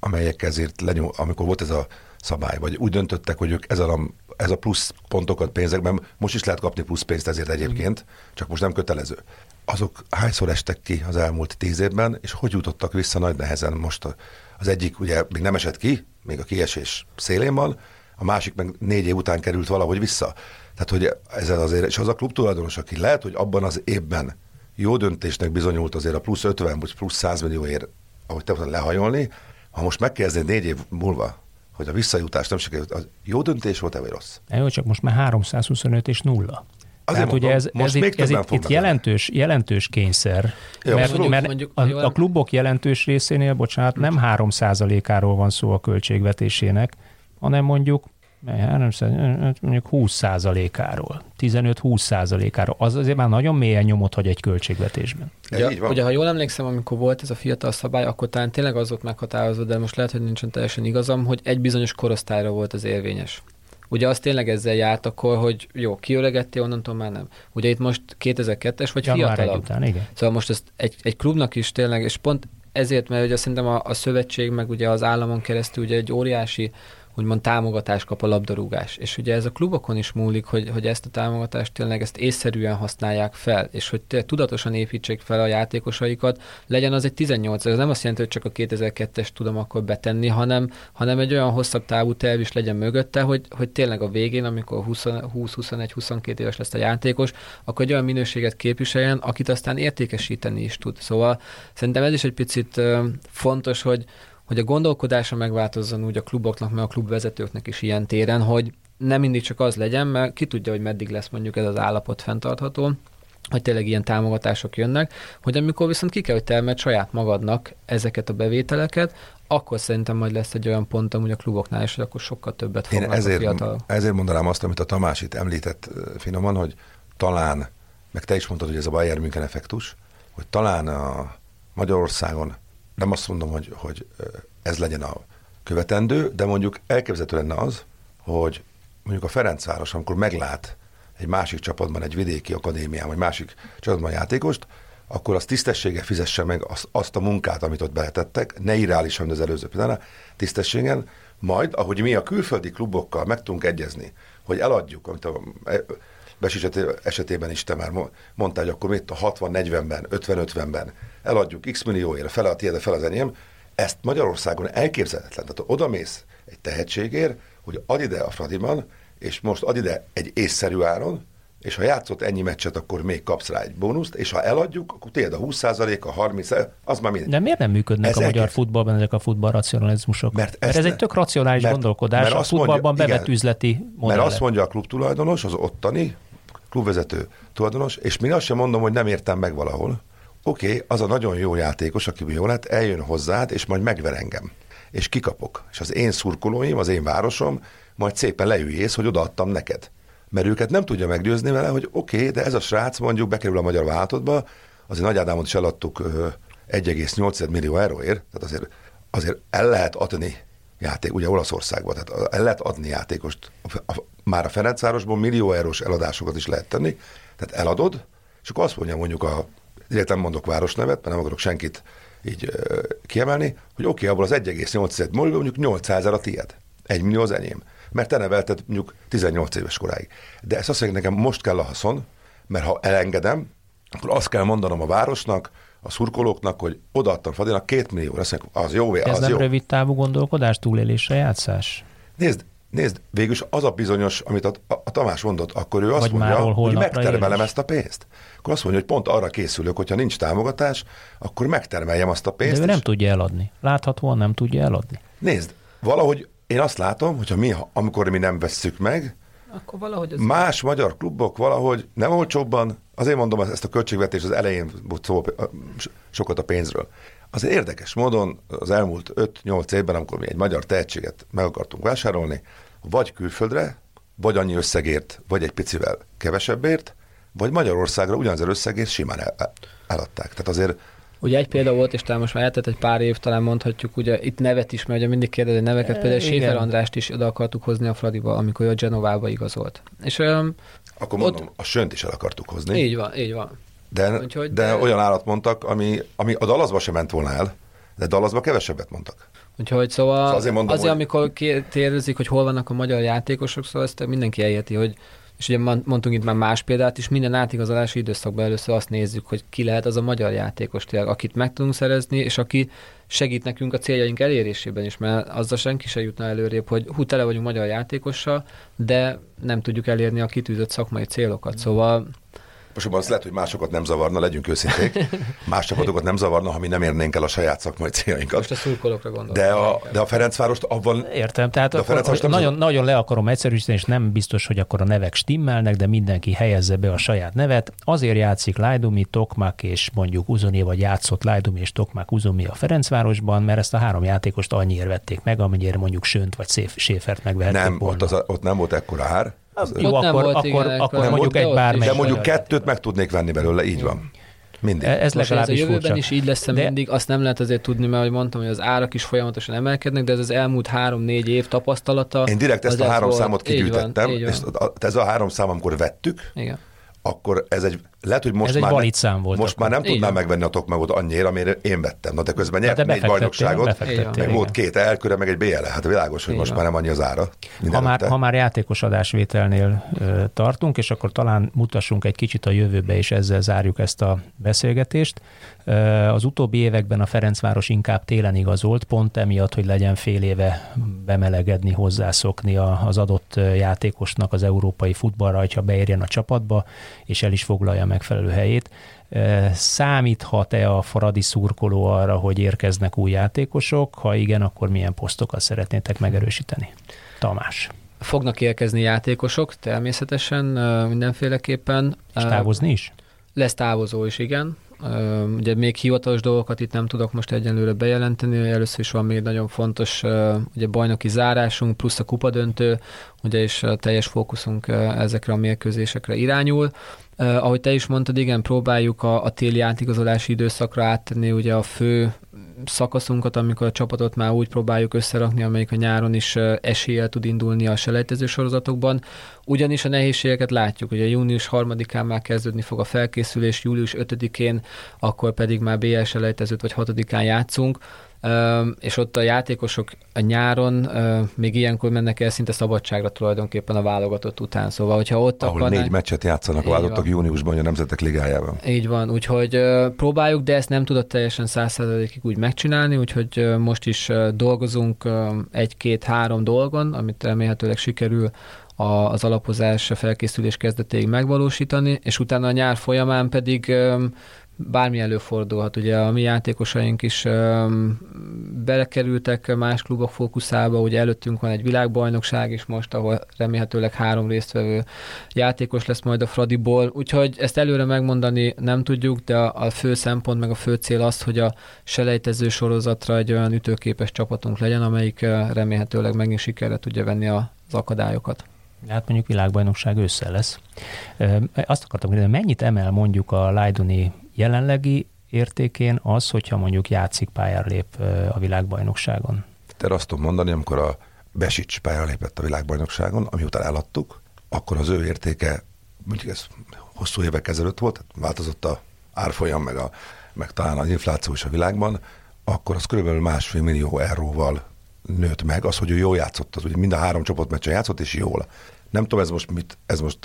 amelyek ezért lenyom, amikor volt ez a szabály, vagy úgy döntöttek, hogy ők ez a, ez a plusz pontokat pénzekben, most is lehet kapni plusz pénzt ezért egyébként, csak most nem kötelező. Azok hányszor estek ki az elmúlt tíz évben, és hogy jutottak vissza nagy nehezen most az egyik ugye még nem esett ki, még a kiesés szélén van, a másik meg négy év után került valahogy vissza. Tehát, hogy ezzel azért, és az a klub tulajdonos, aki lehet, hogy abban az évben jó döntésnek bizonyult azért a plusz 50 vagy plusz 100 millióért, ahogy te mondtad, lehajolni, ha most megkezdi négy év múlva, hogy a visszajutás nem sikerült, az jó döntés volt-e, vagy rossz? Jó, csak most már 325 és nulla. Azért Tehát ugye ez, most ez, még itt, ez itt, itt jelentős, jelentős kényszer, Jó, mert, mondjuk- mert mondjuk, a, a klubok jelentős részénél, bocsánat, nem 3%-áról van szó a költségvetésének, hanem mondjuk 300, mondjuk 20%-áról, 15-20%-áról. Az azért már nagyon mélyen nyomot hagy egy költségvetésben. Ez Ugye, így van. ugye, ha jól emlékszem, amikor volt ez a fiatal szabály, akkor talán tényleg az volt meghatározva, de most lehet, hogy nincsen teljesen igazam, hogy egy bizonyos korosztályra volt az érvényes. Ugye az tényleg ezzel járt akkor, hogy jó, kiöregettél, onnantól már nem. Ugye itt most 2002-es vagy Január fiatalabb. után, igen. Szóval most ezt egy, egy klubnak is tényleg, és pont ezért, mert ugye szerintem a, a szövetség, meg ugye az államon keresztül ugye egy óriási úgymond támogatást kap a labdarúgás. És ugye ez a klubokon is múlik, hogy, hogy ezt a támogatást tényleg ezt észszerűen használják fel, és hogy tudatosan építsék fel a játékosaikat, legyen az egy 18 ez nem azt jelenti, hogy csak a 2002-es tudom akkor betenni, hanem, hanem egy olyan hosszabb távú terv is legyen mögötte, hogy, hogy tényleg a végén, amikor 20-21-22 éves lesz a játékos, akkor egy olyan minőséget képviseljen, akit aztán értékesíteni is tud. Szóval szerintem ez is egy picit fontos, hogy, hogy a gondolkodása megváltozzon úgy a kluboknak, meg a klubvezetőknek is ilyen téren, hogy nem mindig csak az legyen, mert ki tudja, hogy meddig lesz mondjuk ez az állapot fenntartható, hogy tényleg ilyen támogatások jönnek, hogy amikor viszont ki kell, hogy termelt saját magadnak ezeket a bevételeket, akkor szerintem majd lesz egy olyan pont amúgy a kluboknál is, hogy akkor sokkal többet fognak Én ezért, a fiatal. ezért mondanám azt, amit a Tamás itt említett finoman, hogy talán, meg te is mondtad, hogy ez a Bayern München effektus, hogy talán a Magyarországon, nem azt mondom, hogy, hogy ez legyen a követendő, de mondjuk elképzelhető lenne az, hogy mondjuk a Ferencváros, amikor meglát egy másik csapatban, egy vidéki akadémián, vagy másik csapatban játékost, akkor az tisztessége fizesse meg azt, azt a munkát, amit ott beletettek, ne irreálisan, mint az előző például, tisztességen, majd, ahogy mi a külföldi klubokkal meg tudunk egyezni, hogy eladjuk, amit a Besics esetében is te már mondtál, hogy akkor mit a 60-40-ben, 50-50-ben eladjuk x millióért, fele a tiéd, fele az enyém, ezt Magyarországon elképzelhetetlen. Tehát oda mész egy tehetségért, hogy ad ide a Fradiban, és most ad ide egy észszerű áron, és ha játszott ennyi meccset, akkor még kapsz rá egy bónuszt, és ha eladjuk, akkor tiéd a 20%, a 30 az már mindegy. De miért nem működnek ezek, a magyar futballban ezek a futballracionalizmusok? Mert, mert ez ne, egy tök racionális mert, gondolkodás, mert a futballban mondja, bevett igen, üzleti modell. Mert azt mondja a klubtulajdonos, az ottani klubvezető tulajdonos, és még azt sem mondom, hogy nem értem meg valahol. Oké, okay, az a nagyon jó játékos, aki jó lett, eljön hozzád, és majd megver engem. És kikapok. És az én szurkolóim, az én városom majd szépen leüljész, hogy odaadtam neked. Mert őket nem tudja meggyőzni vele, hogy oké, okay, de ez a srác mondjuk bekerül a magyar vállalatodba, azért Nagy Ádámot is eladtuk 1,8 millió euróért, tehát azért, azért el lehet adni játék, ugye Olaszországban, tehát el lehet adni játékost. A, már a Ferencvárosból millió eurós eladásokat is lehet tenni, tehát eladod, és akkor azt mondja mondjuk a, direkt mondok városnevet, mert nem akarok senkit így kiemelni, hogy oké, okay, abból az 1,8 millió, mondjuk 800 ezer a tiéd. 1 millió az enyém. Mert te nevelted mondjuk 18 éves koráig. De ezt azt mondja, nekem most kell a haszon, mert ha elengedem, akkor azt kell mondanom a városnak, a szurkolóknak, hogy odaadtam Fadinak két millió, azt mondják, az jó, Ez az nem jó. rövid távú gondolkodás, túlélésre játszás? Nézd, nézd, végülis az a bizonyos, amit a, a, a Tamás mondott, akkor ő azt Vagy mondja, hogy megtermelem ezt a pénzt. Akkor azt mondja, hogy pont arra készülök, hogyha nincs támogatás, akkor megtermeljem azt a pénzt. De ő nem tudja eladni. Láthatóan nem tudja eladni. Nézd, valahogy én azt látom, hogyha mi, amikor mi nem vesszük meg, akkor valahogy az más magyar klubok valahogy nem olcsóbban, azért mondom ezt a költségvetés az elején szó sokat a pénzről. Az érdekes módon az elmúlt 5-8 évben, amikor mi egy magyar tehetséget meg akartunk vásárolni, vagy külföldre, vagy annyi összegért, vagy egy picivel kevesebbért, vagy Magyarországra ugyanaz összegért simán el, eladták. Tehát azért Ugye egy példa volt, és talán most már eltett egy pár év, talán mondhatjuk, ugye itt nevet is, mert ugye mindig kérdezi neveket, például Séfer Andrást is oda akartuk hozni a Fradiba, amikor ő a Genovába igazolt. És um, Akkor mondom, ott... a sönt is el akartuk hozni. Így van, így van. De, Úgyhogy, de, de olyan állat mondtak, ami, ami a Dallasba sem ment volna el, de Dallasba kevesebbet mondtak. Úgyhogy szóval, szóval azért, mondom, azért hogy... amikor kérdezik, hogy hol vannak a magyar játékosok, szóval ezt mindenki elérti, hogy és ugye mondtunk itt már más példát is, minden átigazolási időszakban először azt nézzük, hogy ki lehet az a magyar játékos tényleg, akit meg tudunk szerezni, és aki segít nekünk a céljaink elérésében is, mert azzal senki se jutna előrébb, hogy hú, tele vagyunk magyar játékossal, de nem tudjuk elérni a kitűzött szakmai célokat. Szóval most azt lehet, hogy másokat nem zavarna, legyünk őszinték. Más csapatokat nem zavarna, ha mi nem érnénk el a saját szakmai céljainkat. Most a szurkolókra gondolok. De a, de a Ferencvárost abban... Értem, tehát a akkor, nem nagyon, nagyon le akarom egyszerűsíteni, és nem biztos, hogy akkor a nevek stimmelnek, de mindenki helyezze be a saját nevet. Azért játszik Lajdumi, Tokmak és mondjuk Uzoni, vagy játszott Lajdumi és Tokmak Uzoni a Ferencvárosban, mert ezt a három játékost annyiért vették meg, amennyire mondjuk Sönt vagy Séfert megvehették Nem, volna. ott, az, ott nem volt ekkora ár, az jó, akkor, volt, akkor, igen, akkor, akkor mondjuk egy bármely. De mondjuk kettőt meg tudnék venni belőle, így van. Mindig. Ez Most ez a jövőben furcsa. is így lesz de... mindig, azt nem lehet azért tudni, mert ahogy mondtam, hogy az árak is folyamatosan emelkednek, de ez az elmúlt három-négy év tapasztalata. Én direkt ezt a három volt. számot kigyűjtettem, és ez a három szám, amikor vettük, Igen. akkor ez egy lehet, hogy most Ez egy már, valid szám volt most akkor. már nem tudnám Igen. megvenni a tokmegot annyira, amire én vettem. Na de közben nyert négy befektettél, bajnokságot, meg igen. volt két elköre, meg egy BL. Hát világos, hogy Így most már nem annyi az ára. Ha már, ha már játékos adásvételnél ö, tartunk, és akkor talán mutassunk egy kicsit a jövőbe, és ezzel zárjuk ezt a beszélgetést. Ö, Az utóbbi években a Ferencváros inkább télen igazolt, pont emiatt, hogy legyen fél éve bemelegedni, hozzászokni a- az adott játékosnak az európai futballra, hogyha beérjen a csapatba, és el is foglalja megfelelő helyét. Számíthat-e a Fradi szurkoló arra, hogy érkeznek új játékosok? Ha igen, akkor milyen posztokat szeretnétek megerősíteni? Tamás. Fognak érkezni játékosok, természetesen, mindenféleképpen. És távozni is? Lesz távozó is, igen. Ugye még hivatalos dolgokat itt nem tudok most egyenlőre bejelenteni. Először is van még nagyon fontos ugye bajnoki zárásunk, plusz a kupadöntő, ugye és a teljes fókuszunk ezekre a mérkőzésekre irányul. Uh, ahogy te is mondtad, igen, próbáljuk a, a téli átigazolási időszakra áttenni ugye a fő szakaszunkat, amikor a csapatot már úgy próbáljuk összerakni, amelyik a nyáron is eséllyel tud indulni a selejtező sorozatokban. Ugyanis a nehézségeket látjuk, ugye június 3-án már kezdődni fog a felkészülés, július 5-én, akkor pedig már BL selejtezőt vagy 6-án játszunk, és ott a játékosok a nyáron még ilyenkor mennek el szinte szabadságra tulajdonképpen a válogatott után. Szóval, hogyha ott Ahol akarnák- négy meccset játszanak a van. júniusban a Nemzetek Ligájában. így van, úgyhogy próbáljuk, de ezt nem tudott teljesen százszerzalékig úgy megcsinálni, úgyhogy most is dolgozunk egy-két-három dolgon, amit remélhetőleg sikerül az alapozás a felkészülés kezdetéig megvalósítani, és utána a nyár folyamán pedig bármi előfordulhat. Ugye a mi játékosaink is ö, belekerültek más klubok fókuszába, ugye előttünk van egy világbajnokság is most, ahol remélhetőleg három résztvevő játékos lesz majd a Fradiból, úgyhogy ezt előre megmondani nem tudjuk, de a, a fő szempont meg a fő cél az, hogy a selejtező sorozatra egy olyan ütőképes csapatunk legyen, amelyik remélhetőleg megint sikerre tudja venni a- az akadályokat. Hát mondjuk világbajnokság ősszel lesz. Azt akartam kérdezni, mennyit emel mondjuk a Lajdoni jelenlegi értékén az, hogyha mondjuk játszik pályára lép a világbajnokságon? Te azt tudom mondani, amikor a Besics pályára lépett a világbajnokságon, ami után eladtuk, akkor az ő értéke, mondjuk ez hosszú évek ezelőtt volt, tehát változott a árfolyam, meg, a, meg talán az infláció is a világban, akkor az körülbelül másfél millió euróval nőtt meg, az, hogy ő jól játszott, az ugye mind a három csoportmeccsen játszott, és jól. Nem tudom, ez most mit, ez most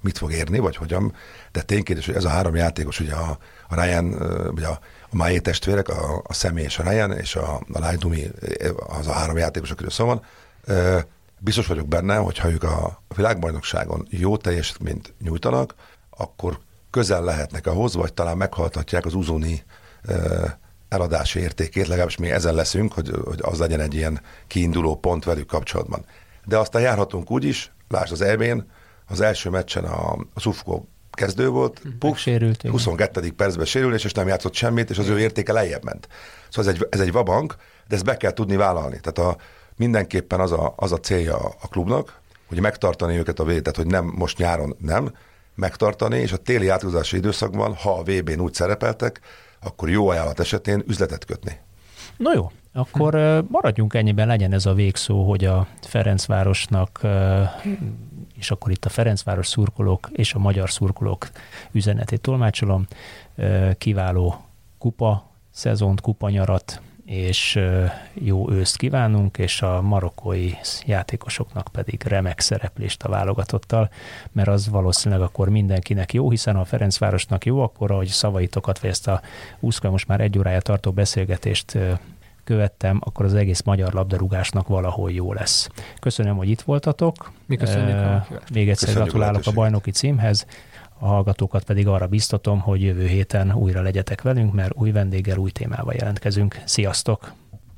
mit fog érni, vagy hogyan, de ténykérdés, hogy ez a három játékos, ugye a, a Ryan, ugye a, a Máé testvérek, a, a Személy és a Ryan, és a, a Lajdumi, az a három játékos, akiről szó van, biztos vagyok benne, hogy ha ők a világbajnokságon jó teljesítményt nyújtanak, akkor közel lehetnek ahhoz, vagy talán meghaltatják az uzóni ö, eladási értékét, legalábbis mi ezen leszünk, hogy, hogy az legyen egy ilyen kiinduló pont velük kapcsolatban. De aztán járhatunk úgy is, lásd az EB-n, az első meccsen a, a Szufkó kezdő volt, puf, Megsérült, igen. 22. percben sérülés, és nem játszott semmit, és az ő értéke lejjebb ment. Szóval ez egy, ez egy vabank, de ezt be kell tudni vállalni. Tehát a, mindenképpen az a, az a célja a, klubnak, hogy megtartani őket a védet, hogy nem most nyáron nem, megtartani, és a téli átúzási időszakban, ha a VB-n úgy szerepeltek, akkor jó ajánlat esetén üzletet kötni. No jó, akkor maradjunk ennyiben, legyen ez a végszó, hogy a Ferencvárosnak, és akkor itt a Ferencváros szurkolók és a magyar szurkolók üzenetét tolmácsolom, kiváló kupa, szezont, kupanyarat, és jó őszt kívánunk, és a marokkói játékosoknak pedig remek szereplést a válogatottal, mert az valószínűleg akkor mindenkinek jó, hiszen a Ferencvárosnak jó, akkor ahogy szavaitokat, vagy ezt a 20 most már egy órája tartó beszélgetést követtem, akkor az egész magyar labdarúgásnak valahol jó lesz. Köszönöm, hogy itt voltatok. Mi köszönjük a meghívást. Még egyszer Köszönjük a gratulálok a lehetőséget. bajnoki címhez. A hallgatókat pedig arra biztatom, hogy jövő héten újra legyetek velünk, mert új vendéggel, új témával jelentkezünk. Sziasztok!